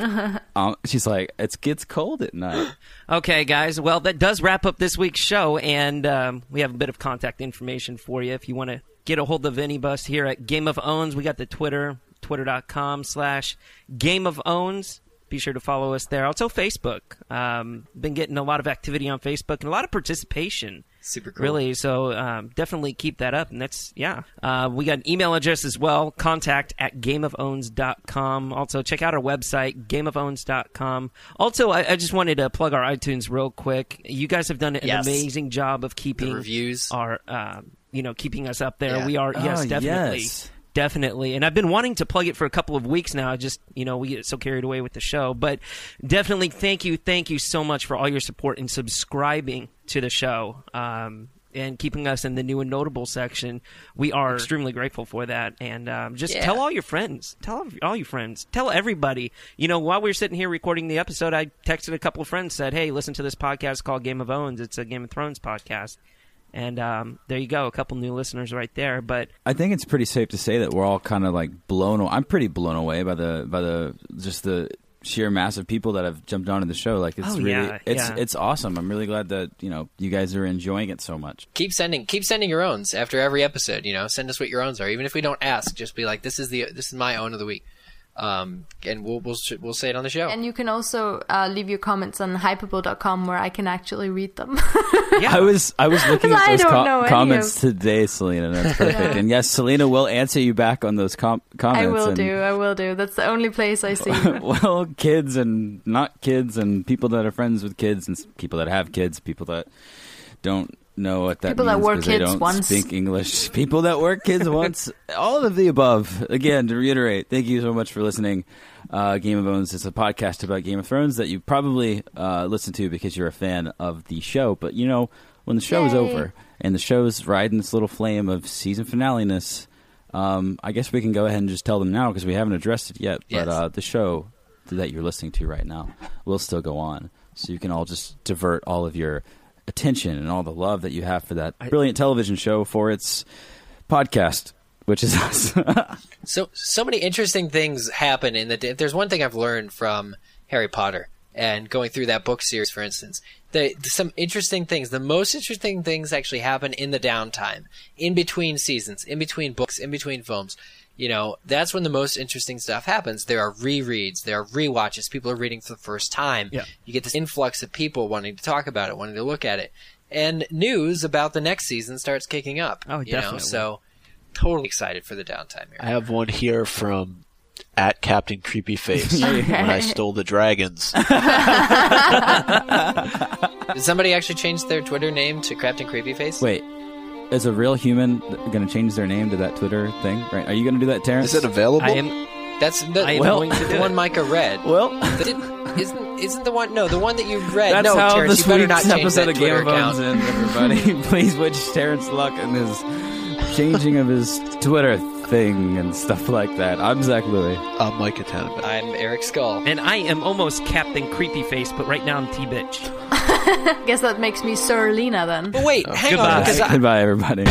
S3: um, she's like, it gets cold at night.
S1: Okay, guys. Well, that does wrap up this week's show, and um, we have a bit of contact information for you if you want to get a hold of any of us here at Game of Owns. We got the Twitter, twitter.com slash Game of Owns. Be sure to follow us there. Also, Facebook. Um, been getting a lot of activity on Facebook and a lot of participation.
S2: Super cool.
S1: Really, so um, definitely keep that up. And that's, yeah. Uh, we got an email address as well, contact at gameofowns.com. Also, check out our website, gameofowns.com. Also, I, I just wanted to plug our iTunes real quick. You guys have done an
S2: Yes.
S1: amazing job of keeping
S2: The reviews.
S1: our, uh, you know, keeping us up there.
S2: Yeah.
S1: We are, yes,
S3: Oh,
S1: definitely.
S3: yes.
S1: Definitely. And I've been wanting to plug it for a couple of weeks now. I just, you know, we get so carried away with the show. But definitely thank you, thank you so much for all your support and subscribing to the show. Um, and keeping us in the new and notable section, we are extremely grateful for that. And um, just
S2: Yeah.
S1: tell all your friends, tell all your friends, tell everybody. You know, while we were sitting here recording the episode, I texted a couple of friends, said, "Hey, listen to this podcast called Game of Owns. It's a Game of Thrones podcast." And um, there you go, a couple new listeners right there. But
S3: I think it's pretty safe to say that we're all kind of like blown. aw- I'm pretty blown away by the by the just the sheer mass of people that have jumped onto the show. Like it's
S1: Oh,
S3: really
S1: yeah,
S3: it's
S1: yeah.
S3: it's awesome. I'm really glad that you know you guys are enjoying it so much.
S2: Keep sending, keep sending your owns after every episode. You know, send us what your owns are. Even if we don't ask, just be like, "This is the, this is my own of the week," um, and we'll we'll we'll say it on the show.
S4: and you can also uh, leave your comments on hyperbo.com where I can actually read them.
S1: yeah,
S3: I was I was looking at those
S4: don't
S3: co-
S4: know any
S3: comments
S4: of-
S3: today, Selena. That's perfect. And yes, Selena will answer you back on those com- comments.
S4: I will
S3: and,
S4: do. I will do. That's the only place I see.
S3: well, kids and not kids, and people that are friends with kids, and people that have kids, people that don't know what that
S4: People that
S3: means
S4: were
S3: 'cause they
S4: kids
S3: don't
S4: once.
S3: speak English. People that were kids once. All of the above. Again, to reiterate, thank you so much for listening. Uh, Game of Owns is a podcast about Game of Thrones that you probably uh, listen to because you're a fan of the show. But you know, when the show is over and the show's riding this little flame of season finaleness, um, I guess we can go ahead and just tell them now because we haven't addressed it yet.
S2: Yes.
S3: But uh, the show that you're listening to right now will still go on, so you can all just divert all of your attention and all the love that you have for that brilliant television show for its podcast, which is us.
S2: So so many interesting things happen in the. If there's one thing I've learned from Harry Potter and going through that book series, for instance, the, some interesting things. The most interesting things actually happen in the downtime, in between seasons, in between books, in between films. You know, that's when the most interesting stuff happens. There are rereads, there are rewatches. People are reading for the first time.
S1: Yeah.
S2: You get this influx of people wanting to talk about it, wanting to look at it, and news about the next season starts kicking up.
S1: Oh,
S2: you know?
S1: definitely.
S2: So, totally excited for the downtime here.
S5: I have one here from at Captain Creepy Face okay. when I stole the dragons.
S2: Did somebody actually change their Twitter name to Captain Creepy Face?
S3: Wait, is a real human going to change their name to that Twitter thing? Right? Are you going to do that, Terrence?
S5: Is it available?
S1: I am.
S2: that's the,
S1: I am
S2: well,
S1: going to
S2: the one Micah read.
S3: well.
S2: Didn't, isn't isn't the one? No, the one that you read.
S3: That's
S2: no,
S3: how
S2: Terrence,
S3: this
S2: you better not
S3: week's
S2: change
S3: episode
S2: that
S3: of Game
S2: Twitter
S3: of Thrones
S2: account.
S3: ends, everybody. Please wish Terrence luck in his changing of his Twitter thing and stuff like that. I'm Zach Louie.
S5: uh, Micah Tannenbaum.
S2: I'm Eric Skull.
S1: And I am almost Captain Creepy Face, but right now I'm T Bitch.
S4: Guess that makes me Sir Lena then.
S2: But wait, hang
S1: Goodbye.
S2: on, because I,
S3: Goodbye, everybody.